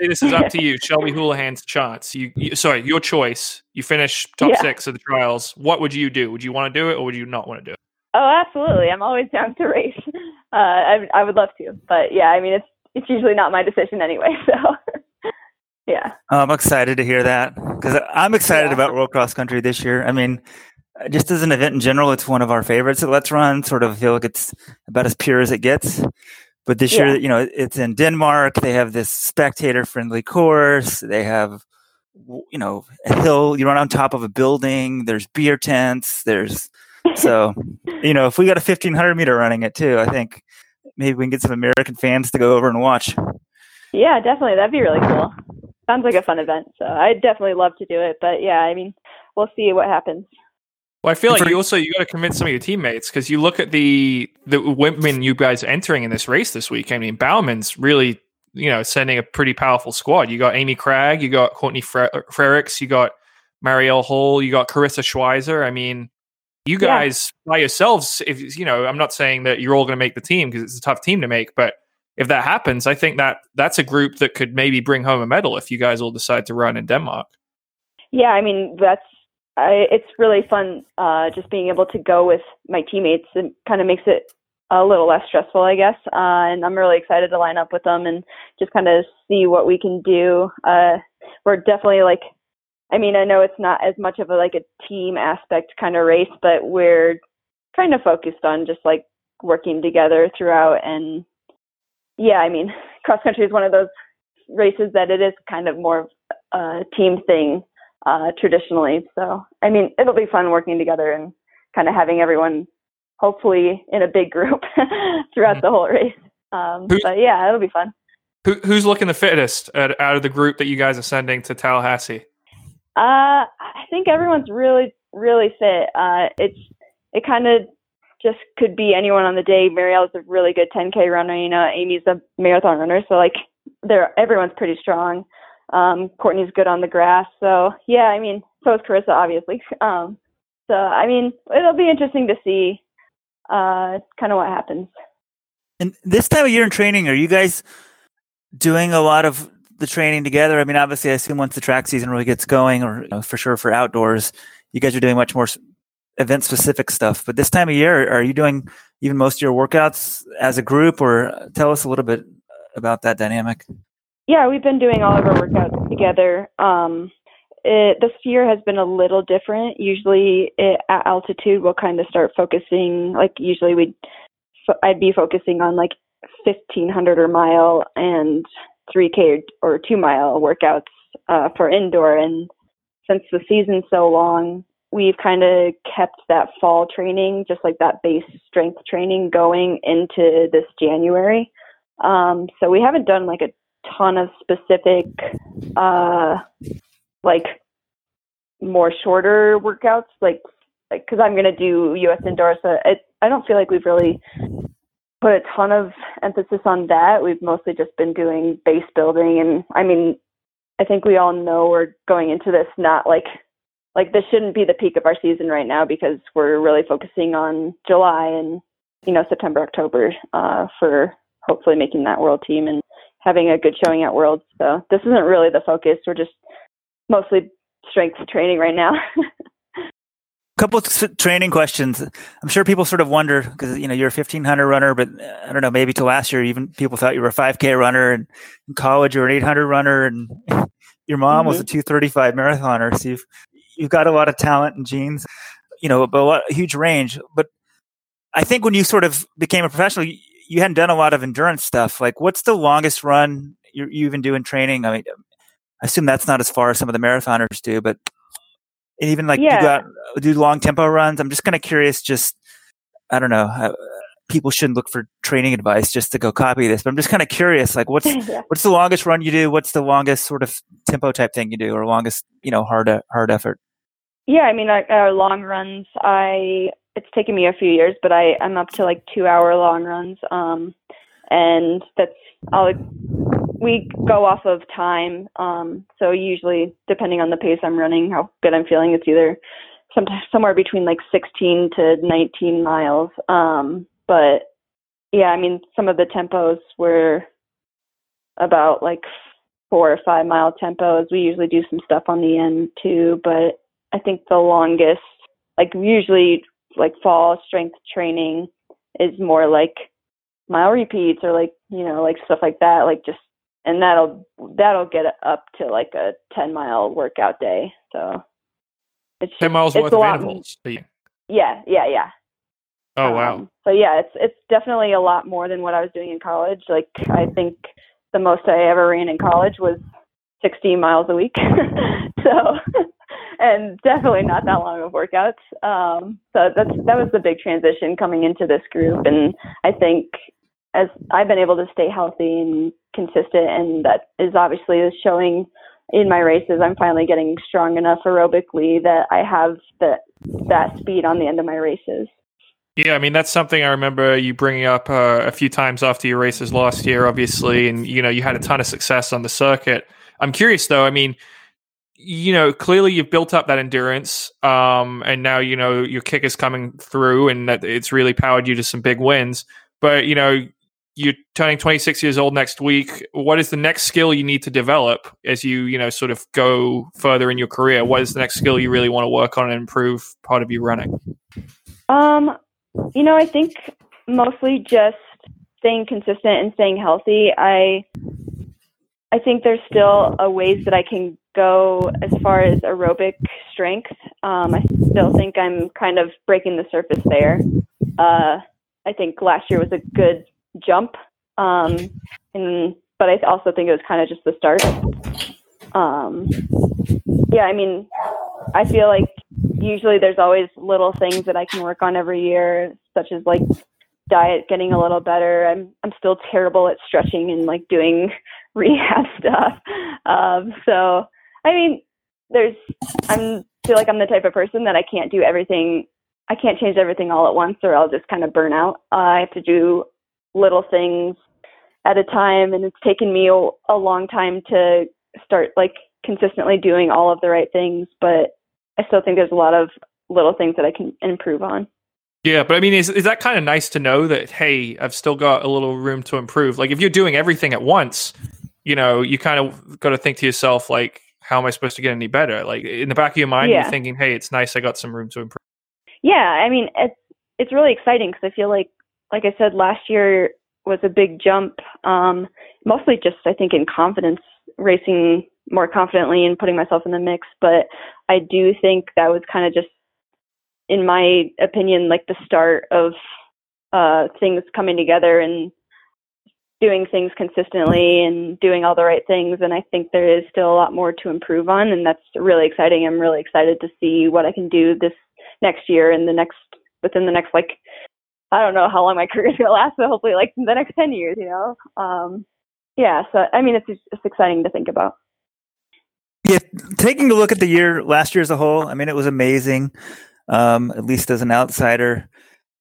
This is up to you, Shelby Houlihan's chance. You, you sorry, your choice. You finish top Yeah. six of the trials. What would you do? Would you want to do it or would you not want to do it? Oh, absolutely. I'm always down to race. Uh, I, I would love to, but yeah, I mean, it's it's usually not my decision anyway. So yeah. I'm excited to hear that because I'm excited Yeah. about World Cross Country this year. I mean, just as an event in general, it's one of our favorites at Let's Run. Sort of feel like it's about as pure as it gets. But this Yeah. year, you know, it's in Denmark. They have this spectator-friendly course. They have, you know, a hill. You run on top of a building. There's beer tents. There's so, you know, if we got a 1500 meter running it too, I think maybe we can get some American fans to go over and watch. Yeah, definitely. That'd be really cool. Sounds like a fun event. So I'd definitely love to do it. But yeah, I mean, we'll see what happens. Well, I feel like you also you got to convince some of your teammates because you look at the the women you guys are entering in this race this week. I mean, Bowerman's really you know sending a pretty powerful squad. You got Amy Cragg, you got Courtney Fre- Frerichs, you got Marielle Hall, you got Karissa Schweizer. I mean, you guys yeah. by yourselves. If you know, I'm not saying that you're all going to make the team because it's a tough team to make, but if that happens, I think that that's a group that could maybe bring home a medal if you guys all decide to run in Denmark. Yeah, I mean that's I, it's really fun uh, just being able to go with my teammates. It kind of makes it a little less stressful, I guess. Uh, and I'm really excited to line up with them and just kind of see what we can do. Uh, we're definitely like, I mean, I know it's not as much of a like a team aspect kind of race, but we're kind of focused on just like working together throughout. And yeah, I mean, cross country is one of those races that it is kind of more a team thing uh, traditionally. So, I mean, it'll be fun working together and kind of having everyone hopefully in a big group throughout mm-hmm. the whole race. Um, but yeah, it'll be fun. Who, who's looking the fittest out of the group that you guys are sending to Tallahassee? Uh, I think everyone's really, really fit. Uh, it's it kind of just could be anyone on the day. Marielle's a really good 10k runner. You know, Amy's a marathon runner, so like they're everyone's pretty strong. Um, Courtney's good on the grass. So yeah, I mean, so is Karissa, obviously. Um, so I mean, it'll be interesting to see uh, kind of what happens. And this time of year in training, are you guys doing a lot of the training together? I mean, obviously, I assume once the track season really gets going, or you know, for sure for outdoors, you guys are doing much more event specific stuff. But this time of year, are you doing even most of your workouts as a group, or tell us a little bit about that dynamic? Yeah, we've been doing all of our workouts together. Um, it, this year has been a little different. Usually it, at altitude, we'll kind of start focusing, like usually we'd, I'd be focusing on like 1500 or mile and 3K or, 2 mile workouts uh, for indoor. And since the season's so long, we've kind of kept that fall training, just like that base strength training going into this January. Um, so we haven't done like a ton of specific, uh, like more shorter workouts, like because I'm going to do U.S. indoor, so it, I don't feel like we've really put a ton of emphasis on that. We've mostly just been doing base building, and I mean, I think we all know we're going into this not like like this shouldn't be the peak of our season right now because we're really focusing on July and you know September October uh, for hopefully making that world team and having a good showing at Worlds. So this isn't really the focus. We're just mostly strength training right now. couple of training questions. I'm sure people sort of wonder because you know you're a 1500 runner, but I don't know. Maybe to last year, even people thought you were a 5K runner, and in college you were an 800 runner, and your mom mm-hmm. was a 235 marathoner. So you've you've got a lot of talent and genes, you know, but a, lot, a huge range. But I think when you sort of became a professional, you hadn't done a lot of endurance stuff. Like, what's the longest run you, you even do in training? I mean, I assume that's not as far as some of the marathoners do, but even like yeah. you got do long tempo runs. I'm just kind of curious. Just I don't know. People shouldn't look for training advice just to go copy this, but I'm just kind of curious. Like, what's yeah. what's the longest run you do? What's the longest sort of tempo type thing you do, or longest you know hard hard effort? Yeah, I mean, our long runs. I it's taken me a few years, but I I'm up to like two hour long runs. Um, and that's I'll we go off of time. Um, so usually depending on the pace I'm running, how good I'm feeling, it's either sometimes somewhere between like 16 to 19 miles. Um, but yeah, I mean some of the tempos were about like four or five mile tempos. We usually do some stuff on the end too, but I think the longest, like usually like fall strength training is more like mile repeats or like you know like stuff like that like just and that'll that'll get up to like a 10 mile workout day. So it's 10 miles it's worth of intervals yeah yeah yeah. Oh wow. Um, so yeah it's it's definitely a lot more than what i was doing in college. Like i think the most i ever ran in college was 16 miles a week. So and definitely not that long of workouts. Um, so that's that was the big transition coming into this group, and I think as I've been able to stay healthy and consistent, and that is obviously showing in my races, I'm finally getting strong enough aerobically that I have the that speed on the end of my races. Yeah, I mean that's something I remember you bringing up uh, a few times after your races last year, obviously, and you know you had a ton of success on the circuit. I'm curious though. I mean, you know, clearly you've built up that endurance, um, and now you know your kick is coming through, and that it's really powered you to some big wins. But you know, you're turning 26 years old next week. What is the next skill you need to develop as you, you know, sort of go further in your career? What is the next skill you really want to work on and improve part of your running? Um, you know, I think mostly just staying consistent and staying healthy. I I think there's still a ways that I can go as far as aerobic strength. Um, I still think I'm kind of breaking the surface there. Uh, I think last year was a good jump, um, and but I also think it was kind of just the start. Um, yeah, I mean, I feel like usually there's always little things that I can work on every year, such as like diet getting a little better. I'm I'm still terrible at stretching and like doing rehab stuff. Um, so I mean, there's I'm feel like I'm the type of person that I can't do everything. I can't change everything all at once, or I'll just kind of burn out. Uh, I have to do little things at a time, and it's taken me a, long time to start like consistently doing all of the right things. But I still think there's a lot of little things that I can improve on. Yeah, but I mean, is is that kind of nice to know that hey, I've still got a little room to improve? Like if you're doing everything at once, you know, you kind of got to think to yourself like, how am I supposed to get any better? Like in the back of your mind, Yeah. you're thinking, hey, it's nice, I got some room to improve. Yeah, I mean it's it's really exciting because I feel like like I said last year was a big jump. Um, mostly just I think in confidence, racing more confidently and putting myself in the mix. But I do think that was kind of just, in my opinion, like the start of uh, things coming together and doing things consistently and doing all the right things. And I think there is still a lot more to improve on, and that's really exciting. I'm really excited to see what I can do this next year and the next within the next like I don't know how long my career is gonna last, but hopefully like the next ten years, you know. Um, yeah, so I mean, it's it's exciting to think about. Yeah, taking a look at the year last year as a whole, I mean, it was amazing. Um, at least as an outsider,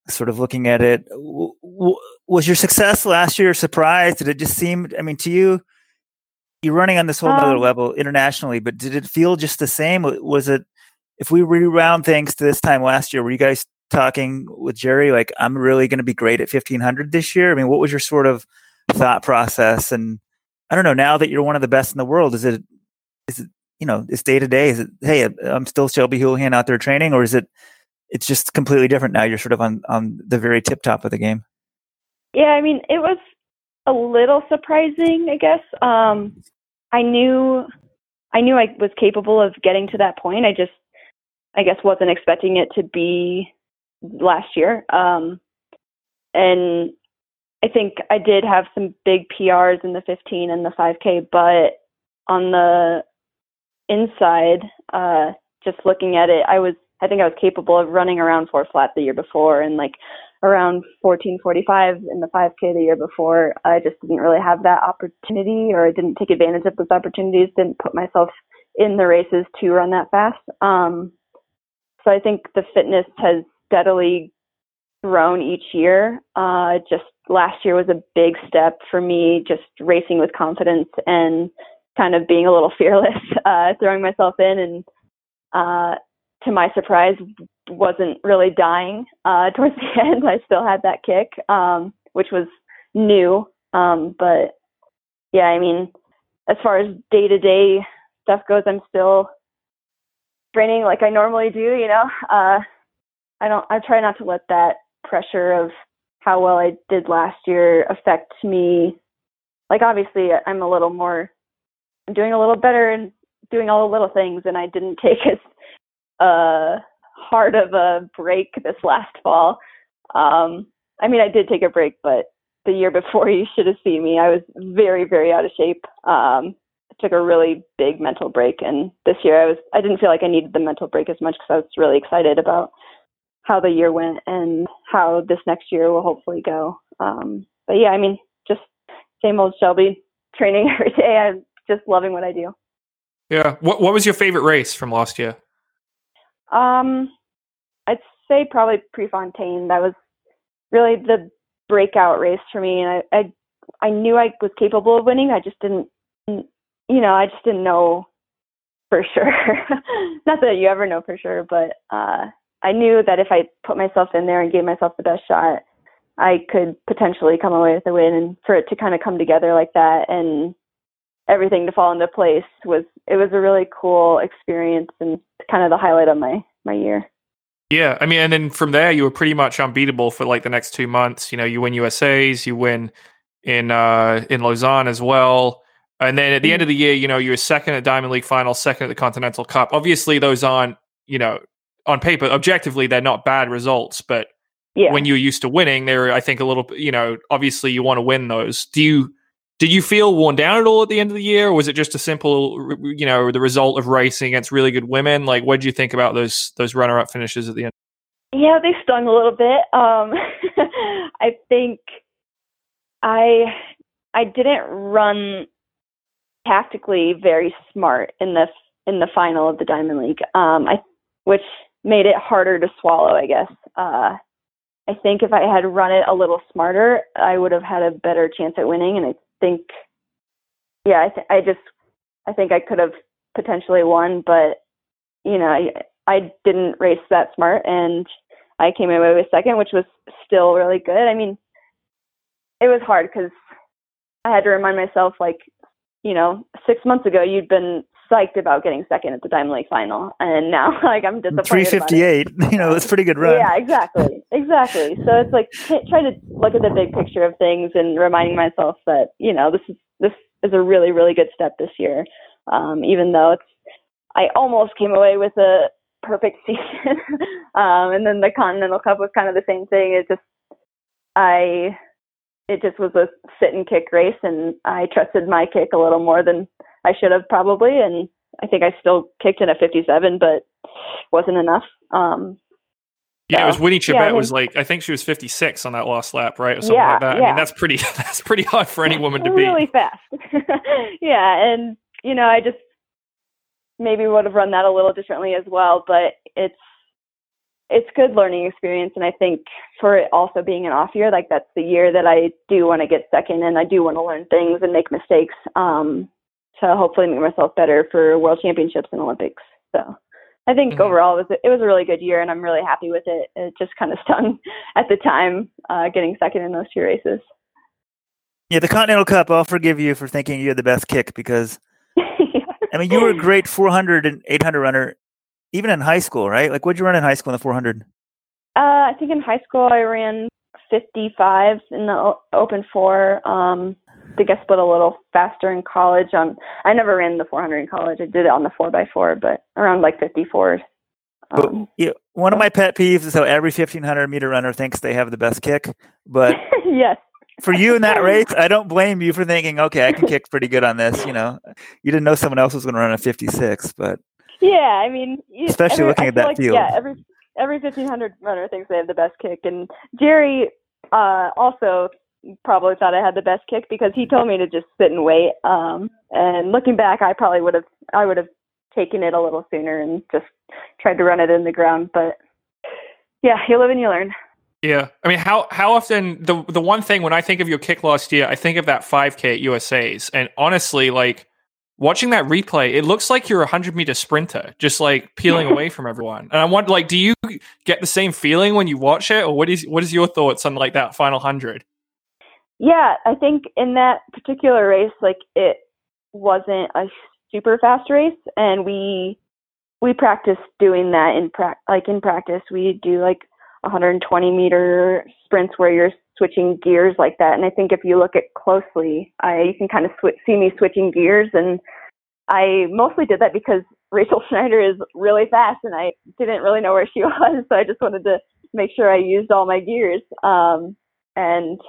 sort of looking at it, w- w- was your success last year a surprise? Did it just seem? I mean, to you, you're running on this whole other Um, level internationally, but did it feel just the same? Was it? If we reround things to this time last year, were you guys talking with Jerry like, "I'm really going to be great at 1500 this year"? I mean, what was your sort of thought process? And I don't know. Now that you're one of the best in the world, is it? Is it? You know, it's day to day. Is it? Hey, I'm still Shelby Houlihan out there training, or is it? It's just completely different now. You're sort of on on the very tip top of the game. Yeah, I mean, it was a little surprising, I guess. Um, I knew, I knew I was capable of getting to that point. I just, I guess, wasn't expecting it to be last year. Um, and I think I did have some big PRs in the 15 and the 5K, but on the inside, uh, just looking at it, I was, I think I was capable of running around four flat the year before and like around 1445 in the 5K the year before. I just didn't really have that opportunity or I didn't take advantage of those opportunities, didn't put myself in the races to run that fast. Um, so I think the fitness has steadily grown each year. Uh, just last year was a big step for me, just racing with confidence and kind of being a little fearless, uh, throwing myself in and, uh, to my surprise, wasn't really dying uh, towards the end. I still had that kick, um, which was new. Um, but yeah, I mean, as far as day to day stuff goes, I'm still training like I normally do. You know, uh, I don't. I try not to let that pressure of how well I did last year affect me. Like obviously, I'm a little more. I'm doing a little better and doing all the little things, and I didn't take as uh hard of a break this last fall. Um, I mean, I did take a break, but the year before, you should have seen me. I was very, very out of shape. Um, took a really big mental break, and this year I was. I didn't feel like I needed the mental break as much because I was really excited about how the year went and how this next year will hopefully go. Um, but yeah, I mean, just same old Shelby training every day. I'm just loving what I do. Yeah. What What was your favorite race from last year? Um, I'd say probably Prefontaine. That was really the breakout race for me, and I, I I knew I was capable of winning. I just didn't, you know, I just didn't know for sure. Not that you ever know for sure, but uh, I knew that if I put myself in there and gave myself the best shot, I could potentially come away with a win. And for it to kind of come together like that and everything to fall into place was it was a really cool experience and kind of the highlight of my my year. Yeah, I mean, and then from there, you were pretty much unbeatable for like the next two months. You know, you win USA's, you win in uh, in Lausanne as well, and then at the end of the year, you know, you were second at Diamond League final, second at the Continental Cup. Obviously, those aren't you know on paper objectively they're not bad results, but Yeah. when you're used to winning, they're I think a little you know obviously you want to win those. Do you? Did you feel worn down at all at the end of the year, or was it just a simple, you know, the result of racing against really good women? Like, what did you think about those those runner up finishes at the end? Yeah, they stung a little bit. Um, I think I I didn't run tactically very smart in the in the final of the Diamond League. Um, I which made it harder to swallow, I guess. Uh, I think if I had run it a little smarter, I would have had a better chance at winning. And I think, yeah, I, th- I just, I think I could have potentially won, but you know, I, I didn't race that smart, and I came away with second, which was still really good. I mean, it was hard because I had to remind myself, like, you know, six months ago you'd been psyched about getting second at the Diamond League final, and now like I'm disappointed. Three fifty eight. You know, it's pretty good run. Yeah, exactly, exactly. So it's like t- trying to look at the big picture of things and reminding myself that you know this is this is a really really good step this year, um, even though it's I almost came away with a perfect season, um, and then the Continental Cup was kind of the same thing. It just I it just was a sit and kick race, and I trusted my kick a little more than I should have probably, and I think I still kicked in at 57, but wasn't enough. Um, Yeah, it was So, Winny yeah, I Chebet was like I think she was 56 on that last lap, right, or something Yeah, like that. I yeah. mean, that's pretty that's pretty hard for any woman to beat. really fast. yeah, and you know, I just maybe would have run that a little differently as well, but it's it's good learning experience and I think for it also being an off year, like that's the year that I do want to get second and I do want to learn things and make mistakes. Um to hopefully make myself better for world championships and Olympics. So I think Mhm. overall it was a, it was a really good year and I'm really happy with it. It just kind of stung at the time uh getting second in those two races. Yeah, the Continental Cup. I'll forgive you for thinking you had the best kick because I mean you were a great 400 and 800 runner, even in high school, right? Like, what'd you run in high school in the 400? Uh, I think in high school I ran 55 in the open four. Um, think I split a little faster in college. Um, I never ran the 400 in college. I did it on the four by four, but around like 54s. But Um, yeah, one of my pet peeves is how every 1500 meter runner thinks they have the best kick. But yes. for you in that race, I don't blame you for thinking, okay, I can kick pretty good on this. You know, you didn't know someone else was going to run a 56, but Yeah, I mean, you- Especially every- looking at that like, field. Yeah, every every 1500 runner thinks they have the best kick, and Jerry uh, also probably thought I had the best kick because he told me to just sit and wait. Um, and looking back, I probably would have I would have taken it a little sooner and just tried to run it in the ground, but yeah, you live and you learn. Yeah, I mean, how how often the the one thing when I think of your kick last year, I think of that 5K at USA's, and honestly, like watching that replay, it looks like you're a hundred meter sprinter, just like peeling away from everyone. And I want, like, do you get the same feeling when you watch it, or what is what is your thoughts on like that final hundred? Yeah, I think in that particular race, like it wasn't a super fast race, and we we practiced doing that in prac like in practice. We do like 120 meter sprints where you're switching gears like that. And I think if you look at closely, I you can kind of swi see me switching gears, and I mostly did that because Rachel Schneider is really fast, and I didn't really know where she was, so I just wanted to make sure I used all my gears. Um, and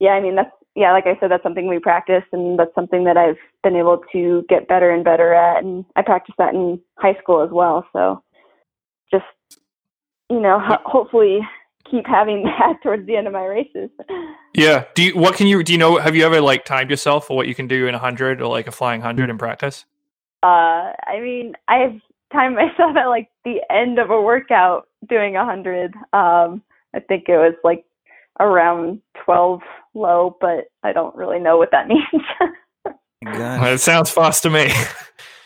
yeah, I mean that's yeah, like I said, that's something we practice, and that's something that I've been able to get better and better at, and I practiced that in high school as well. So just you know, ho- hopefully keep having that towards the end of my races. Yeah. Do you what can you do you know have you ever like timed yourself for what you can do in a hundred or like a flying hundred in practice? Uh, I mean, I've timed myself at like the end of a workout doing a hundred. Um, I think it was like around twelve low, but I don't really know what that means. Well, it sounds fast to me.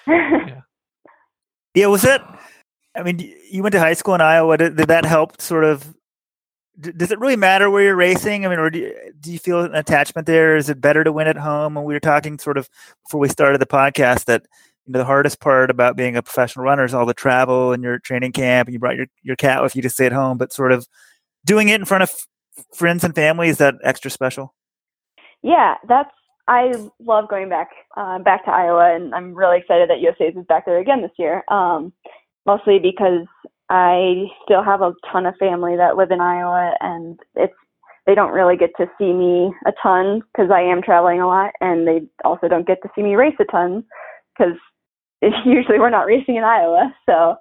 Yeah, was that? I mean, you went to high school in Iowa. Did, did that help? Sort of. Does it really matter where you're racing? I mean, or do you, do you feel an attachment there? Is it better to win at home? And we were talking sort of before we started the podcast that you know the hardest part about being a professional runner is all the travel and your training camp, and you brought your your cat with you to stay at home. But sort of doing it in front of f- friends and family is that extra special? yeah, that's. I love going back uh, back to Iowa, and I'm really excited that USA's is back there again this year. Um, mostly because I still have a ton of family that live in Iowa, and it's they don't really get to see me a ton because I am traveling a lot, and they also don't get to see me race a ton because usually we're not racing in Iowa. So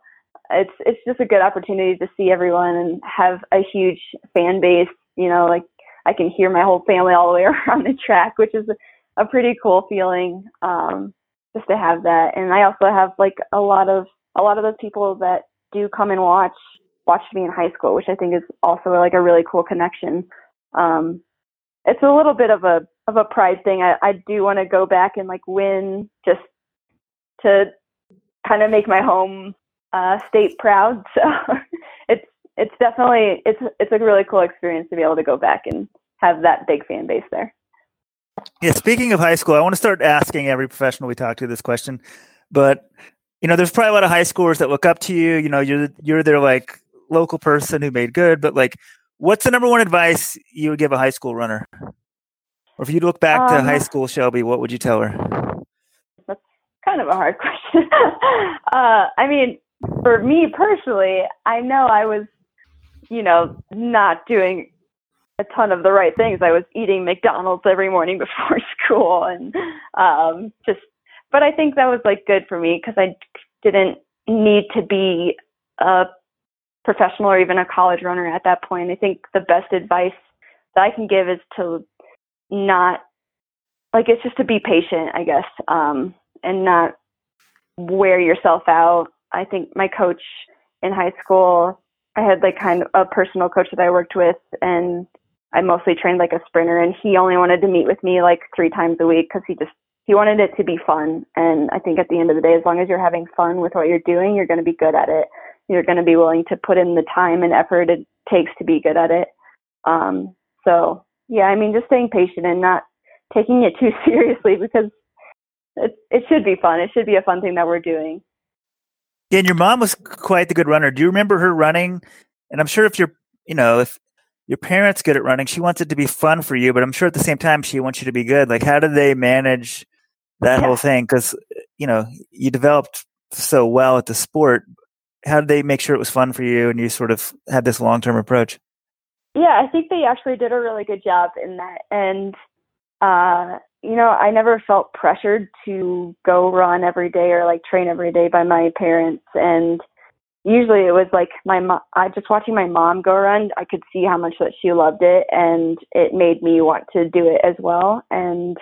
it's it's just a good opportunity to see everyone and have a huge fan base. You know, like I can hear my whole family all the way around the track, which is a pretty cool feeling um, just to have that. And I also have like a lot of a lot of those people that do come and watch watched me in high school, which I think is also like a really cool connection. Um, it's a little bit of a of a pride thing. I, I do want to go back and like win just to kind of make my home uh, state proud. So it's it's definitely it's it's a really cool experience to be able to go back and have that big fan base there. Yeah, speaking of high school, I want to start asking every professional we talk to this question. But you know, there's probably a lot of high schoolers that look up to you. You know, you're you're their like local person who made good. But like, what's the number one advice you would give a high school runner? Or if you'd look back to Um, high school Shelby, what would you tell her? That's kind of a hard question. uh, I mean, for me personally, I know I was, you know, not doing a ton of the right things. I was eating McDonald's every morning before school and um just but I think that was like good for me because I didn't need to be a professional or even a college runner at that point. I think the best advice that I can give is to not like it's just to be patient, I guess, um, and not wear yourself out. I think my coach in high school, I had like kind of a personal coach that I worked with, and I mostly trained like a sprinter, and he only wanted to meet with me like three times a week because he just he wanted it to be fun. And I think at the end of the day, as long as you're having fun with what you're doing, you're going to be good at it. You're going to be willing to put in the time and effort it takes to be good at it. Um, so yeah, I mean, just staying patient and not taking it too seriously because it it should be fun. It should be a fun thing that we're doing. Yeah, and your mom was quite the good runner. Do you remember her running? And I'm sure if you're, you know, if your parents good at running, she wants it to be fun for you, but I'm sure at the same time she wants you to be good. Like, how do they manage that Yeah. whole thing? Because you know you developed so well at the sport. How did they make sure it was fun for you and you sort of had this long term approach? Yeah, I think they actually did a really good job in that. And, uh, you know, I never felt pressured to go run every day or like train every day by my parents. And usually it was like my mom, I just watching my mom go run, I could see how much that she loved it. And it made me want to do it as well. And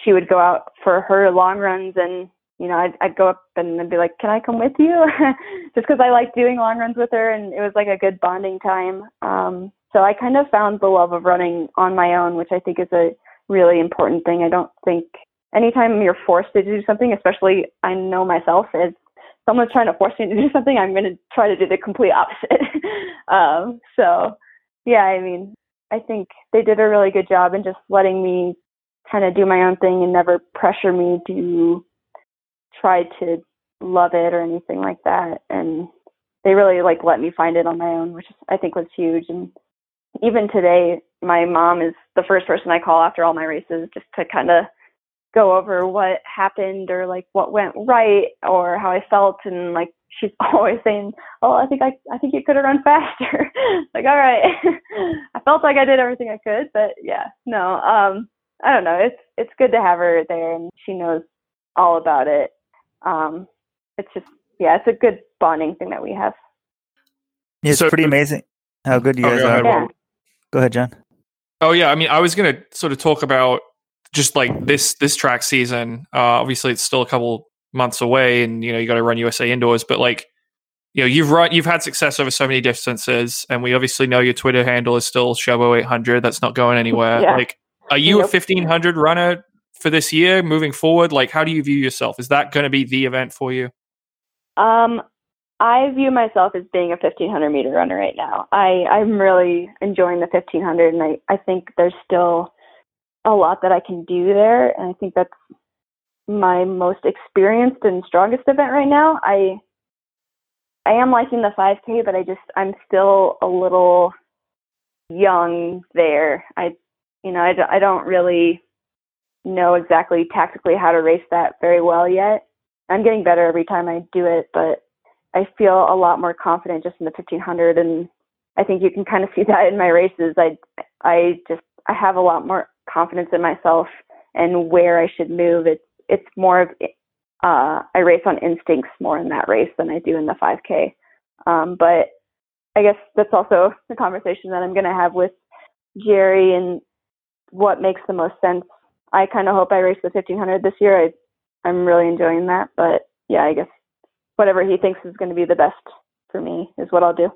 she would go out for her long runs and you know, I'd, I'd go up and I'd be like, "Can I come with you?" Just because I like doing long runs with her, and it was like a good bonding time. Um, so I kind of found the love of running on my own, which I think is a really important thing. I don't think anytime you're forced to do something, especially I know myself, if someone's trying to force me to do something, I'm going to try to do the complete opposite. um, so yeah, I mean, I think they did a really good job in just letting me kind of do my own thing and never pressure me to try to love it or anything like that and they really like let me find it on my own which i think was huge and even today my mom is the first person i call after all my races just to kind of go over what happened or like what went right or how i felt and like she's always saying oh i think i i think you could have run faster like all right i felt like i did everything i could but yeah no um i don't know it's it's good to have her there and she knows all about it um, it's just yeah, it's a good bonding thing that we have. It's So- pretty amazing how good you Oh, guys go are. Yeah. Rob. Go ahead, John. Oh yeah, I mean, I was gonna sort of talk about just like this this track season. Uh, obviously, it's still a couple months away, and you know you got to run USA indoors. But like, you know, you've run, you've had success over so many distances, and we obviously know your Twitter handle is still Shelbo eight hundred. That's not going anywhere. Yeah. Like, are you a fifteen hundred runner for this year moving forward? Like, how do you view yourself? Is that going to be the event for you? Um, I view myself as being a 1500 meter runner right now. I I'm really enjoying the 1500, and I I think there's still a lot that I can do there, and I think that's my most experienced and strongest event right now. I I am liking the 5K, but I just I'm still a little young there. I you know I, I don't really know exactly tactically how to race that very well yet. I'm getting better every time I do it, but I feel a lot more confident just in the 1500 and I think you can kind of see that in my races. I I just I have a lot more confidence in myself and where I should move. It's it's more of uh I race on instincts more in that race than I do in the 5k. Um but I guess that's also the conversation that I'm going to have with Jerry and what makes the most sense. I kind of hope I race the 1500 this year. I I'm really enjoying that, but yeah, I guess whatever he thinks is going to be the best for me is what I'll do.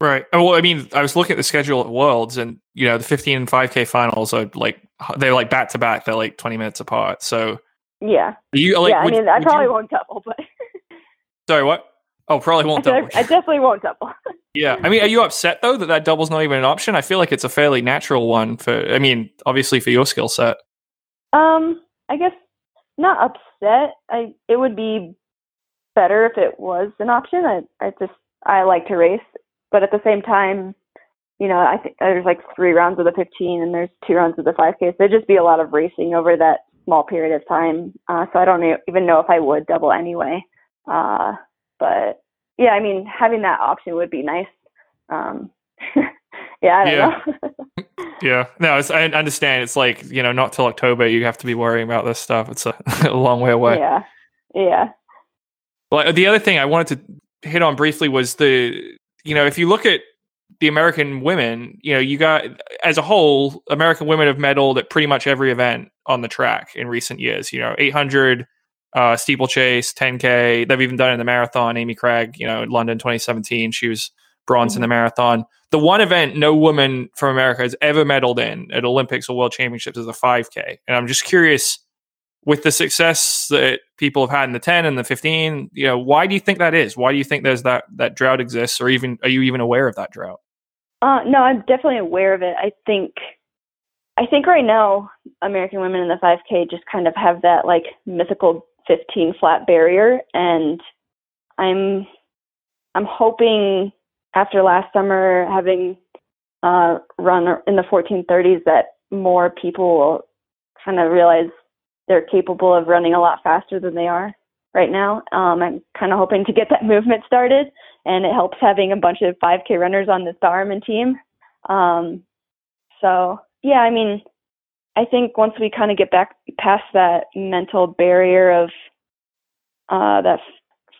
Right. Oh, Well, I mean, I was looking at the schedule at Worlds, and you know, the 15 and 5K finals are like they're like back to back. They're like 20 minutes apart. So Yeah. you like? yeah, I mean, I probably you- won't double, but Sorry, what? Oh, probably won't double. I definitely won't double. yeah. I mean, are you upset though that that double's not even an option? I feel like it's a fairly natural one for. I mean, obviously for your skill set. Um, I guess not upset. I it would be better if it was an option. I I just I like to race, but at the same time, you know, I think there's like three rounds of the 15 and there's two rounds of the 5K. So there'd just be a lot of racing over that small period of time. Uh, so I don't even know if I would double anyway. Uh, but yeah, I mean, having that option would be nice. Um, yeah, I don't Yeah. know. Yeah. No, it's, I understand. It's like you know, not till October you have to be worrying about this stuff. It's a, a long way away. yeah, yeah. Well, the other thing I wanted to hit on briefly was the, you know, if you look at the American women, you know, you got as a whole, American women have medaled at pretty much every event on the track in recent years. You know, 800, uh, steeplechase, 10K. They've even done it in the marathon. Amy Cragg, you know, in London 2017, she was bronze in the marathon. The one event no woman from America has ever medaled in at Olympics or World Championships is the 5K. And I'm just curious with the success that people have had in the 10 and the 15 you know why do you think that is why do you think there's that that drought exists or even are you even aware of that drought Uh, no, I'm definitely aware of it. I think, I think right now American women in the 5K just kind of have that like mythical 15 flat barrier, and I'm, I'm hoping after last summer having uh, run in the 1430s that more people will kind of realize they're capable of running a lot faster than they are right now. Um, I'm kind of hoping to get that movement started, and it helps having a bunch of 5K runners on this Bowerman team. Um, so yeah, I mean, I think once we kind of get back past that mental barrier of uh, that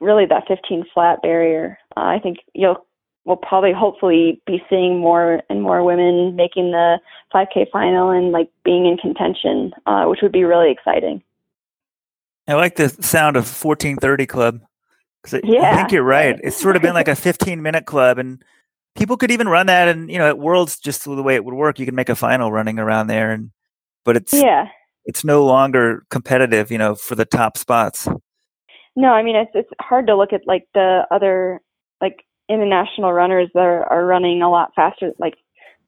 really that 15 flat barrier, uh, I think you'll we'll probably hopefully be seeing more and more women making the 5K final and like being in contention, uh, which would be really exciting. I like the sound of 1430 Club. 'Cause I- I think you're right. It's sort of been like a 15 minute club, and people could even run that. And you know, at Worlds, just the way it would work, you can make a final running around there, and but it's Yeah. it's no longer competitive. You know, for the top spots. No, I mean it's it's hard to look at like the other like international runners that are, are running a lot faster. Like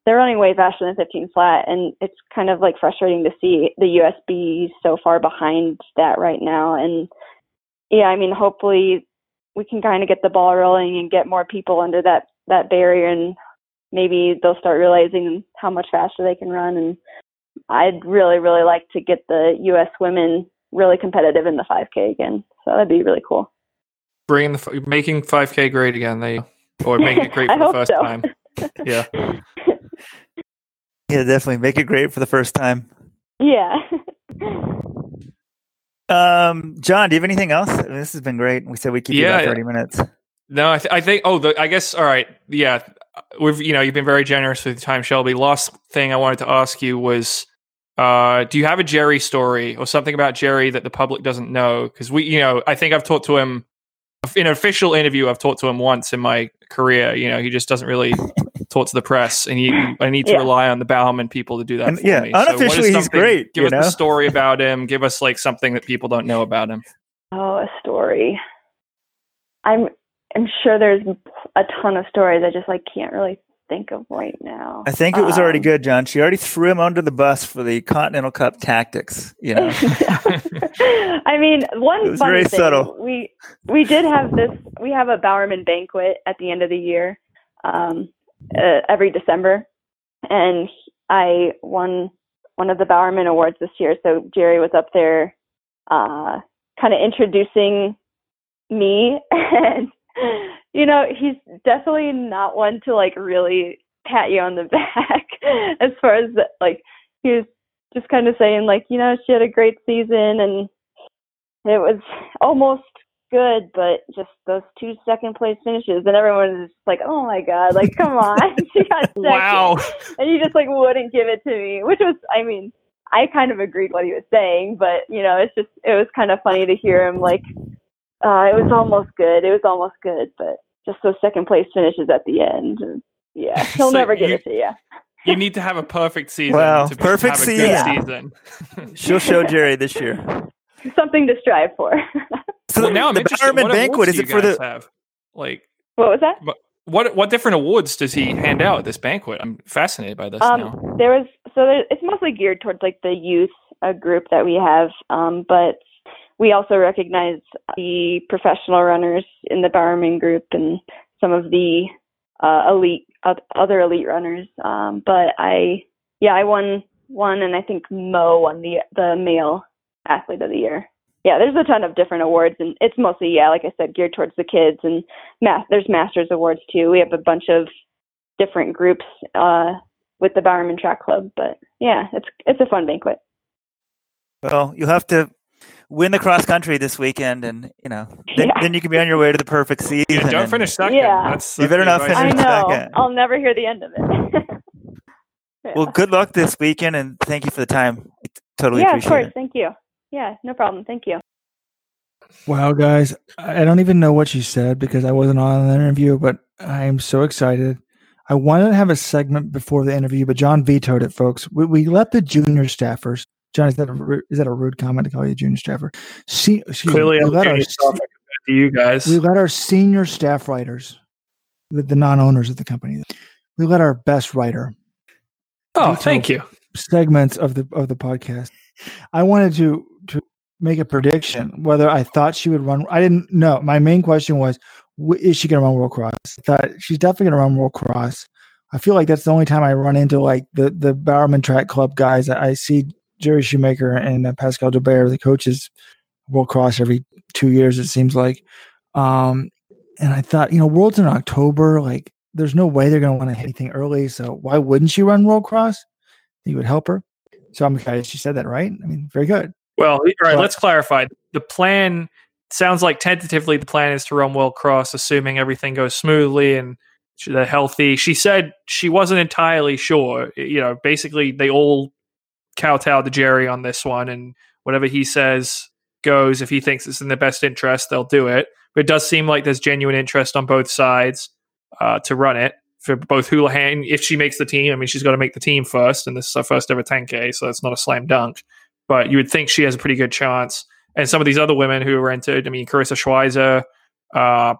they're running way faster than 15 flat, and it's kind of like frustrating to see the USB so far behind that right now. And yeah, I mean hopefully we can kind of get the ball rolling and get more people under that that barrier, and maybe they'll start realizing how much faster they can run. And I'd really really like to get the U.S. women really competitive in the 5K again. So that'd be really cool. Bringing the making 5k great again they or making it great for the first so. time yeah Yeah, definitely make it great for the first time. Yeah. Um, John, do you have anything else? I mean, this has been great. We said we keep you Yeah. about 30 minutes. no I, th- I think oh the, i guess all right yeah we've you know you've been very generous with your time shelby last thing i wanted to ask you was Uh, do you have a Jerry story or something about Jerry that the public doesn't know? Because we, you know, I think I've talked to him in an official interview. I've talked to him once in my career. You know, he just doesn't really talk to the press, and he, I need to Yeah. rely on the Bowerman people to do that. And, for yeah, me. So unofficially, he's great, Give us know? the story about him. Give us like something that people don't know about him. Oh, a story. I'm I'm sure there's a ton of stories. I just like can't really think of right now. I think it was already Um, good, John. She already threw him under the bus for the Continental Cup tactics. You know, I mean, one funny very thing, subtle. we we did have this. We have a Bowerman banquet at the end of the year, um, uh, every December, and I won one of the Bowerman awards this year. So Jerry was up there, uh, kind of introducing me, and you know, he's definitely not one to like really pat you on the back as far as the, like he was just kind of saying like you know she had a great season and it was almost good but just those two second place finishes and everyone was just like oh my god like come on she got second Wow. and he just like wouldn't give it to me which was i mean i kind of agreed what he was saying but you know it's just it was kind of funny to hear him like uh it was almost good it was almost good but just those second place finishes at the end yeah he'll So never give you- it to you You need to have a perfect season. Wow, to perfect have a good season. season. she'll show Jerry this year. something to strive for So Well, now I'm the interested. Bowerman banquet is it for the? have? Like what was that what what different awards does he hand out at this banquet? I'm fascinated by this now. Um, there was so there, it's mostly geared towards like the youth uh, group that we have, um, but we also recognize the professional runners in the Bowerman group and some of the uh, elite oth- other elite runners. Um, but I, yeah, I won one, and I think Mo won the the male athlete of the year. Yeah, there's a ton of different awards, and it's mostly yeah, like I said, geared towards the kids. And ma- there's masters awards too. We have a bunch of different groups uh, with the Bowerman Track Club. But yeah, it's it's a fun banquet. Well, you'll have to win the cross country this weekend, and you know, then, Yeah. then you can be on your way to the perfect season. Yeah, don't finish second. Yeah. That's, You better the not advice. I know. second. I'll never hear the end of it. Yeah. Well, good luck this weekend, and thank you for the time. I totally yeah, of course. it. Thank you. Yeah, no problem. Thank you. Wow, guys, I I don't even know what she said because I wasn't on the interview, but I'm so excited. I wanted to have a segment before the interview, but John vetoed it, folks. We, we let the junior staffers. John, is that a, is that a rude comment to call you a junior staffer? Me, Clearly, we I'm junior staff compared to you guys. we let our senior staff writers, the, the non-owners of the company, we let our best writer oh, thank you. segments of the of the podcast. I wanted to to make a prediction whether I thought she would run. I didn't know. My main question was, is she going to run World Cross? I thought she's definitely going to run World Cross. I feel like that's the only time I run into like the the Bowerman Track Club guys. I see Jerry Schumacher and uh, Pascal Dobert, the coaches, World Cross every two years. It seems like. Um, and I thought, you know, World's in October. Like, there's no way they're going to want to hit anything early. So why wouldn't she run World Cross? It would help her. So I'm excited she said that, right? I mean, very good. Well, all right, But- let's clarify. The plan sounds like tentatively the plan is to run World Cross, assuming everything goes smoothly and they're healthy. She said she wasn't entirely sure. You know, basically they all kowtow to Jerry on this one, and whatever he says goes. If he thinks it's in their best interest, they'll do it. But it does seem like there's genuine interest on both sides uh, to run it for both Houlihan. If she makes the team, I mean, she's got to make the team first, and this is her first ever 10K, so it's not a slam dunk. But you would think she has a pretty good chance. And some of these other women who are entered, I mean, Karissa Schweizer, uh,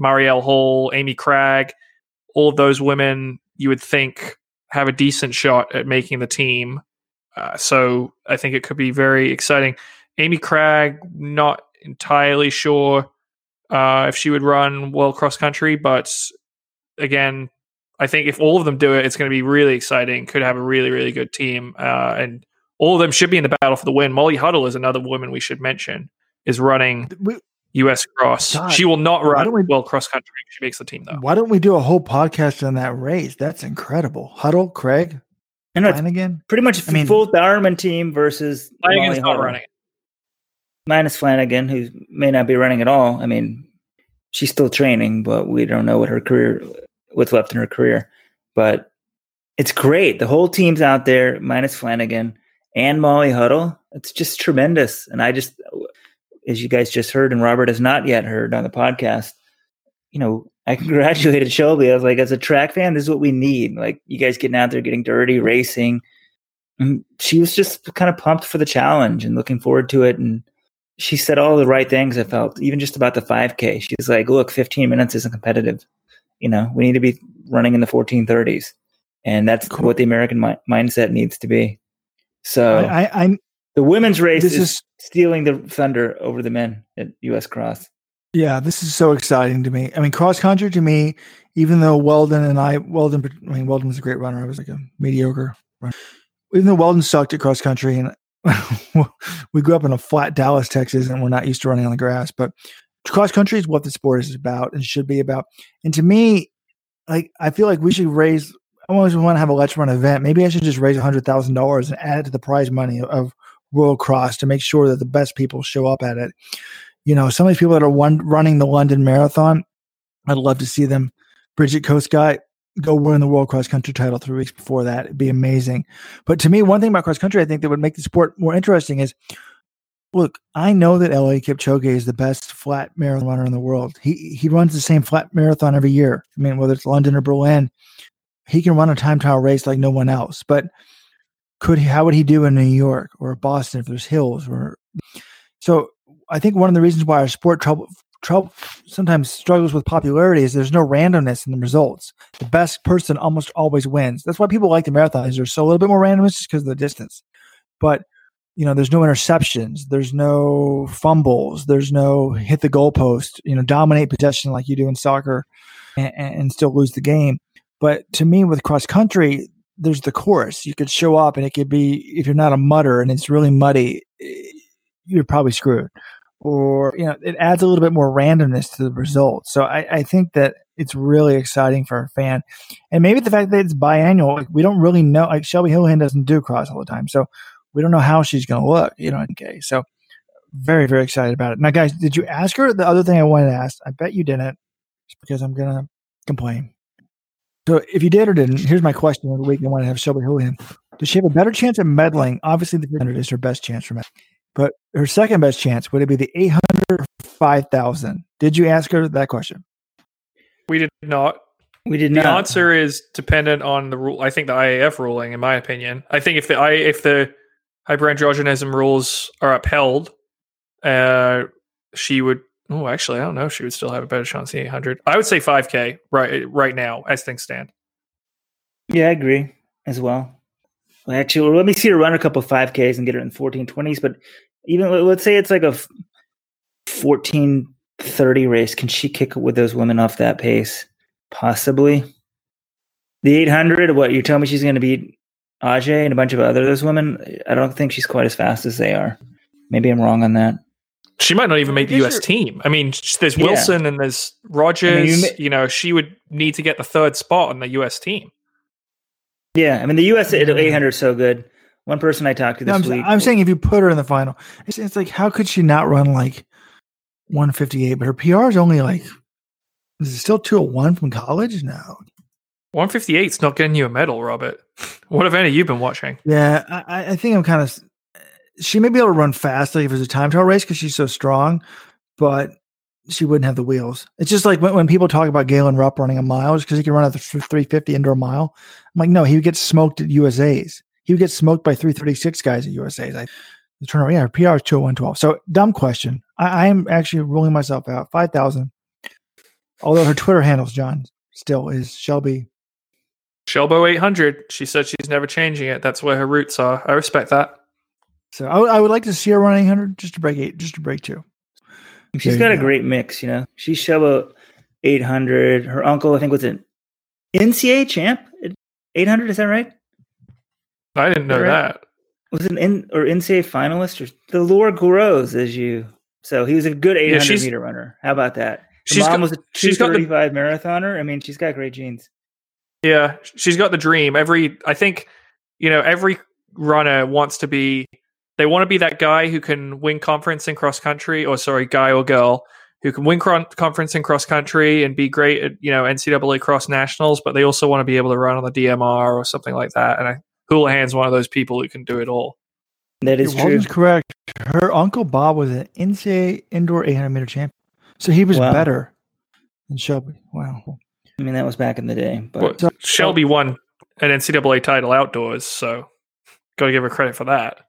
Marielle Hall, Amy Cragg, all of those women you would think have a decent shot at making the team. Uh, so I think it could be very exciting. Amy Cragg, not entirely sure uh, if she would run World Cross Country, but again, I think if all of them do it, it's going to be really exciting. Could have a really, really good team, uh, and all of them should be in the battle for the win. Molly Huddle is another woman we should mention is running We, U.S. Cross. God, she will not run we- World Cross Country. She makes the team though. why don't we do a whole podcast on that race? That's incredible. Huddle, Cragg, I know Flanagan. pretty much I mean- full Bowerman team versus Flanagan's not running. minus Flanagan, who may not be running at all. I mean, she's still training, but we don't know what her career, what's left in her career. But it's great. The whole team's out there, minus Flanagan. and Molly Huddle. It's just tremendous. And I just, as you guys just heard, and Robert has not yet heard on the podcast, you know, I congratulated Shelby. I was like, as a track fan, this is what we need. Like, you guys getting out there, getting dirty, racing. And she was just kind of pumped for the challenge and looking forward to it. And she said all the right things, I felt, even just about the 5K. She's like, look, 15 minutes isn't competitive. You know, we need to be running in the 1430s. And that's cool. what the American mi- mindset needs to be. So I, I, the women's race is, is stealing the thunder over the men at US Cross. Yeah, this is so exciting to me. I mean, cross country to me, even though Weldon and I, Weldon, I mean, Weldon was a great runner. I was like a mediocre runner. Even though Weldon sucked at cross country and we grew up in a flat Dallas, Texas, and we're not used to running on the grass, but cross country is what the sport is about and should be about. And to me, like, I feel like we should raise, I always want to have a Let's Run event. Maybe I should just raise $100,000 and add it to the prize money of World Cross to make sure that the best people show up at it you know, some of these people that are one, running the London Marathon, I'd love to see them. Brigid Kosgei go win the World Cross Country title three weeks before that. It'd be amazing. But to me, one thing about cross country I think that would make the sport more interesting is look, I know that Eliud Kipchoge is the best flat marathon runner in the world. He he runs the same flat marathon every year. I mean, whether it's London or Berlin, he can run a time trial race like no one else. But could he, how would he do in New York or Boston if there's hills or so I think one of the reasons why our sport trouble trouble sometimes struggles with popularity is there's no randomness in the results. The best person almost always wins. That's why people like the marathon is there's so a little bit more randomness just because of the distance. But you know, there's no interceptions, there's no fumbles, there's no hit the goalpost, you know, dominate possession like you do in soccer and, and still lose the game. But to me, with cross country, there's the course. You could show up and it could be if you're not a mutter and it's really muddy, eh, you're probably screwed or you know it adds a little bit more randomness to the results so i, I think that it's really exciting for a fan. And maybe the fact that it's biannual like we don't really know like shelby houlihan doesn't do cross all the time so we don't know how she's going to look you know okay so very very excited about it. Now guys did you ask her the other thing i wanted to ask? I bet you didn't because i'm going to complain. So if you did or didn't here's my question of the week i want to have shelby houlihan. Does she have a better chance of medaling obviously the 100 is her best chance for medaling but her second best chance would it be the 800 5000? Did you ask her that question? We did not. We did the not. The answer is dependent on the rule. I think the IAAF ruling, in my opinion. I think if the I if the hyperandrogenism rules are upheld, uh, she would. Oh, actually, I don't know. She would still have a better chance than 800. I would say 5K right right now as things stand. Yeah, I agree as well. Actually, let me see her run a couple 5Ks and get her in 1420s. But even let's say it's like a 1430 race. Can she kick with those women off that pace? Possibly. The 800, what you're telling me she's going to beat Ajeé and a bunch of other those women? I don't think she's quite as fast as they are. Maybe I'm wrong on that. She might not even make the U.S. team. I mean, there's Wilson yeah. and there's Rogers. I mean, you, may- you know, she would need to get the third spot on the U.S. team. Yeah, I mean the U.S. at 800 is so good. One person I talked to this no, I'm, week. I'm saying if you put her in the final, it's, it's, like how could she not run like 158? But her PR is only like is it still 201 from college? No, 158 is not getting you a medal, Robert. What event have you been watching? Yeah, I, I think I'm kind of. She may be able to run fast like if it's a time trial race because she's so strong, but she wouldn't have the wheels. It's just like when, when people talk about Galen Rupp running a mile just because he can run at the 350 indoor mile. I'm like, no, he would get smoked at USA's. He would get smoked by 336 guys at USA's. I the turnaround, yeah, PR is 20112. So dumb question. I, I am actually ruling myself out. 5,000. Although her Twitter handles, John, still is Shelby. Shelbo 800. She said she's never changing it. That's where her roots are. I respect that. So I, w- I would like to see her run 800 just to break eight, just to break two. She's got a great mix, you know. She's Shelbo 800. Her uncle, I think, was an NCAA champ 800. Is that right? I didn't know that. Was an N or NCAA finalist or the lore grows as you. So he was a good 800 yeah, meter runner. How about that? She's mom got, was a 235 the, marathoner. I mean, she's got great genes. Yeah, she's got the dream. Every I think, you know, every runner wants to be they want to be that guy who can win conference in cross country, or sorry, guy or girl who can win conference in cross country and be great at you know NCAA cross nationals, but they also want to be able to run on the DMR or something like that. And I, Houlihan's one of those people who can do it all. That is Yeah, true. Correct. Her uncle Bob was an NCAA indoor 800 meter champion, so he was Wow. better than Shelby. Wow. I mean, that was back in the day. But But Shelby won an NCAA title outdoors, so got to give her credit for that.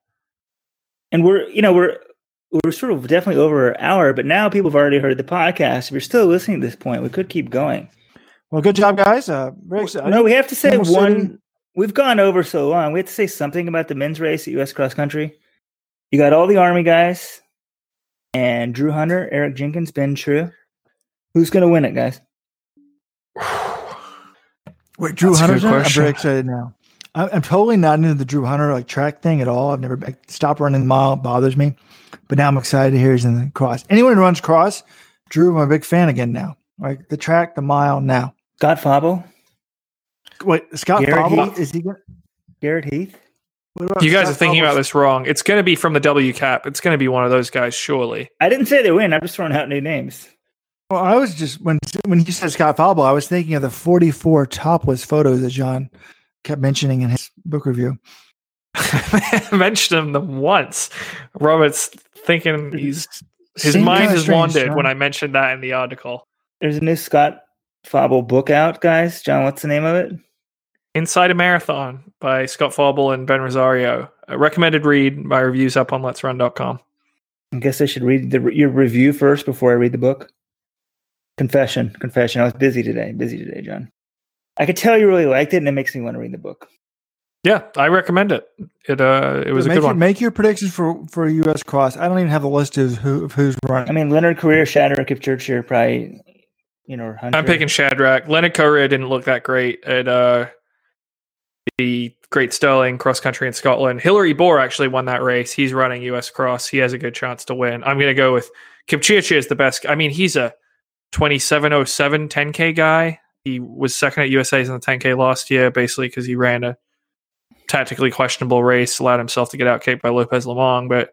and we're you know we're we're sort of definitely over an hour, but now people have already heard the podcast. If you're still listening at this point, we could keep going. Well, good job, guys. Uh, very excited. No, we have to say one. City. One. We've gone over so long. We have to say something about the men's race at U.S. Cross Country. You got all the Army guys, and Drew Hunter, Eric Jenkins, Ben True. Who's going to win it, guys? Wait, Drew That's Hunter's in? I'm very excited now. I- I'm totally not into the Drew Hunter like track thing at all. I've never I stopped running the mile; it bothers me. But now I'm excited to hear he's in the cross. Anyone who runs cross, Drew, I'm a big fan again now. Like the track, the mile now. Scott Fauble, Wait, Scott Garrett Fauble, Heath? is he? Gonna, Garrett Heath. what about You guys Scott are thinking about this wrong. It's going to be from the WCAP. It's going to be one of those guys, surely. I didn't say they win. I'm just throwing out new names. Well, I was just when when you said Scott Fauble, I was thinking of the 44 topless photos that John kept mentioning in his book review. I mentioned them once. Robert's thinking he's his Seemed mind kinda has wandered John. when I mentioned that in the article. There's a new Scott Fauble book out, guys. John, what's the name of it? Inside a Marathon by Scott Fauble and Ben Rosario. A recommended read. My reviews up on Let's let'srun.com. I guess I should read the, your review first before I read the book. Confession, confession. I was busy today. Busy today, John. I could tell you really liked it, and it makes me want to read the book. Yeah, I recommend it. It uh it was a good your, one. Make your predictions for for U.S. Cross. I don't even have the list of who of who's running. I mean, Leonard Korir, Shadrack, Kipchirchir, probably, you know, Hunter. I'm picking Shadrack. Leonard Korir didn't look that great at uh, the Great Stirling cross country in Scotland. Hillary Bor actually won that race. He's running US Cross. He has a good chance to win. I'm going to go with Kipchirchir is the best. I mean, he's a 2707 10K guy. He was second at USA's in the 10K last year, basically because he ran a tactically questionable race, allowed himself to get out kicked by Lopez Lomong, but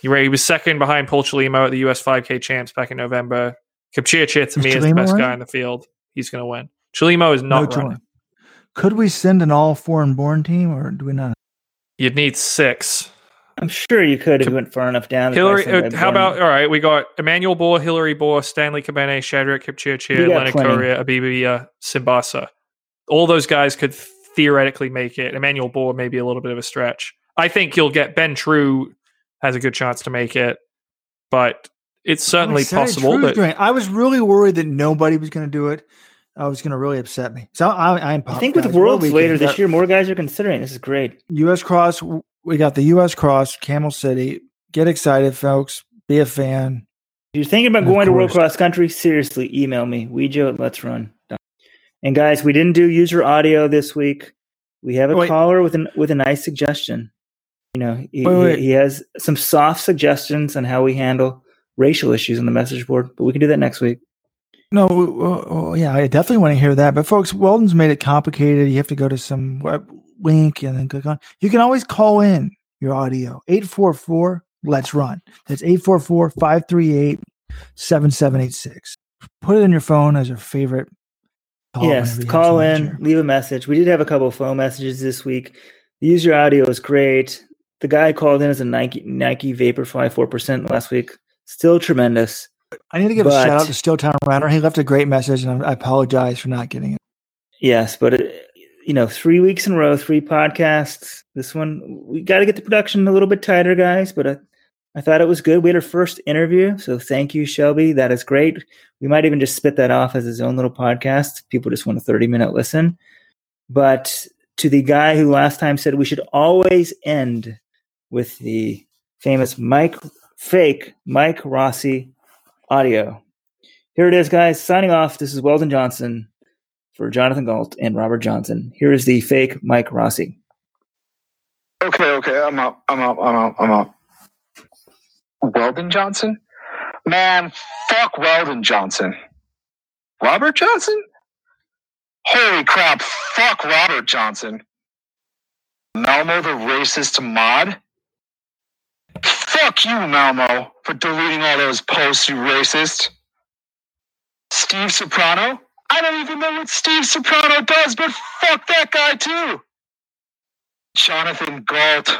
he, was second behind Paul Chelimo at the US 5K champs back in November. Kipchirchir to Is me is the best guy in the field. He's going to win. Chelimo is not No running. Jordan. Could we send an all foreign born team, or do we not? You'd need six. I'm sure you could if you went far enough down. Hillary, If I said uh, how about all right? We got Emmanuel Bor, Hillary Bor, Stanley Kebenei, Shadrack We Kipchirchir, got Leonard plenty. Abibia, Simbasa. All those guys could theoretically make it. Emmanuel Bor may be a little bit of a stretch. I think you'll get Ben True has a good chance to make it, but it's certainly I'm possible. Drew's But. I was really worried that nobody was going to do it. Oh, I was going to really upset me. So I, I'm. I think with Worlds later this year, more guys are considering. This is great. U.S. Cross. We got the U.S. Cross, Camel City. Get excited, folks. Be a fan. If you're thinking about And going to World Cross Country, seriously, email me, Wejo at Let's Run. And guys, we didn't do user audio this week. We have a Wait. caller with an with a nice suggestion. You know, he, Wait, wait. he, he has some soft suggestions on how we handle racial issues on the message board, but we can do that next week. No, well, yeah, I definitely want to hear that. But folks, Weldon's made it complicated. You have to go to some web link and then click on. You can always call in your audio 844 Let's Run. That's 844 538 7786. Put it in your phone as your favorite. call yes, whenever you have call in, share. leave a message. We did have a couple of phone messages this week. The user audio is great. The guy called in as a Nike Nike Vaporfly four percent last week. Still tremendous. I need to give a shout out to Stilltown Town Runner. He left a great message, and I apologize for not getting it. Yes, but it, you know, three weeks in a row, three podcasts. This one, we got to get the production a little bit tighter, guys. But I, I thought it was good. We had our first interview, so thank you, Shelby. That is great. We might even just spit that off as his own little podcast. People just want a thirty-minute listen. But to the guy who last time said we should always end with the famous Mike, fake Mike Rossi audio. Here it is, guys. Signing off. This is Weldon Johnson for Jonathan Galt and Robert Johnson. Here is the fake Mike Rossi. Okay, okay, I'm up. I'm up. I'm up. I'm up. Weldon Johnson? Man, fuck Weldon Johnson. Robert Johnson? Holy crap, fuck Robert Johnson. Malmo the racist mod? Fuck you, Malmo, for deleting all those posts, you racist. Steve Soprano? I don't even know what Steve Soprano does, but fuck that guy too. Jonathan Galt.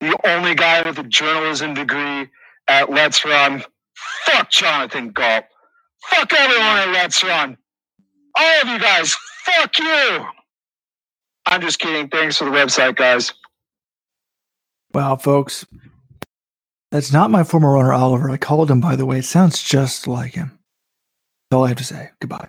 the only guy with a journalism degree at Let's Run. Fuck Jonathan Galt. Fuck everyone at Let's Run. All of you guys, fuck you. I'm just kidding. Thanks for the website, guys. Wow, folks. That's not my former runner, Oliver. I called him, by the way. It sounds just like him. That's all I have to say. Goodbye.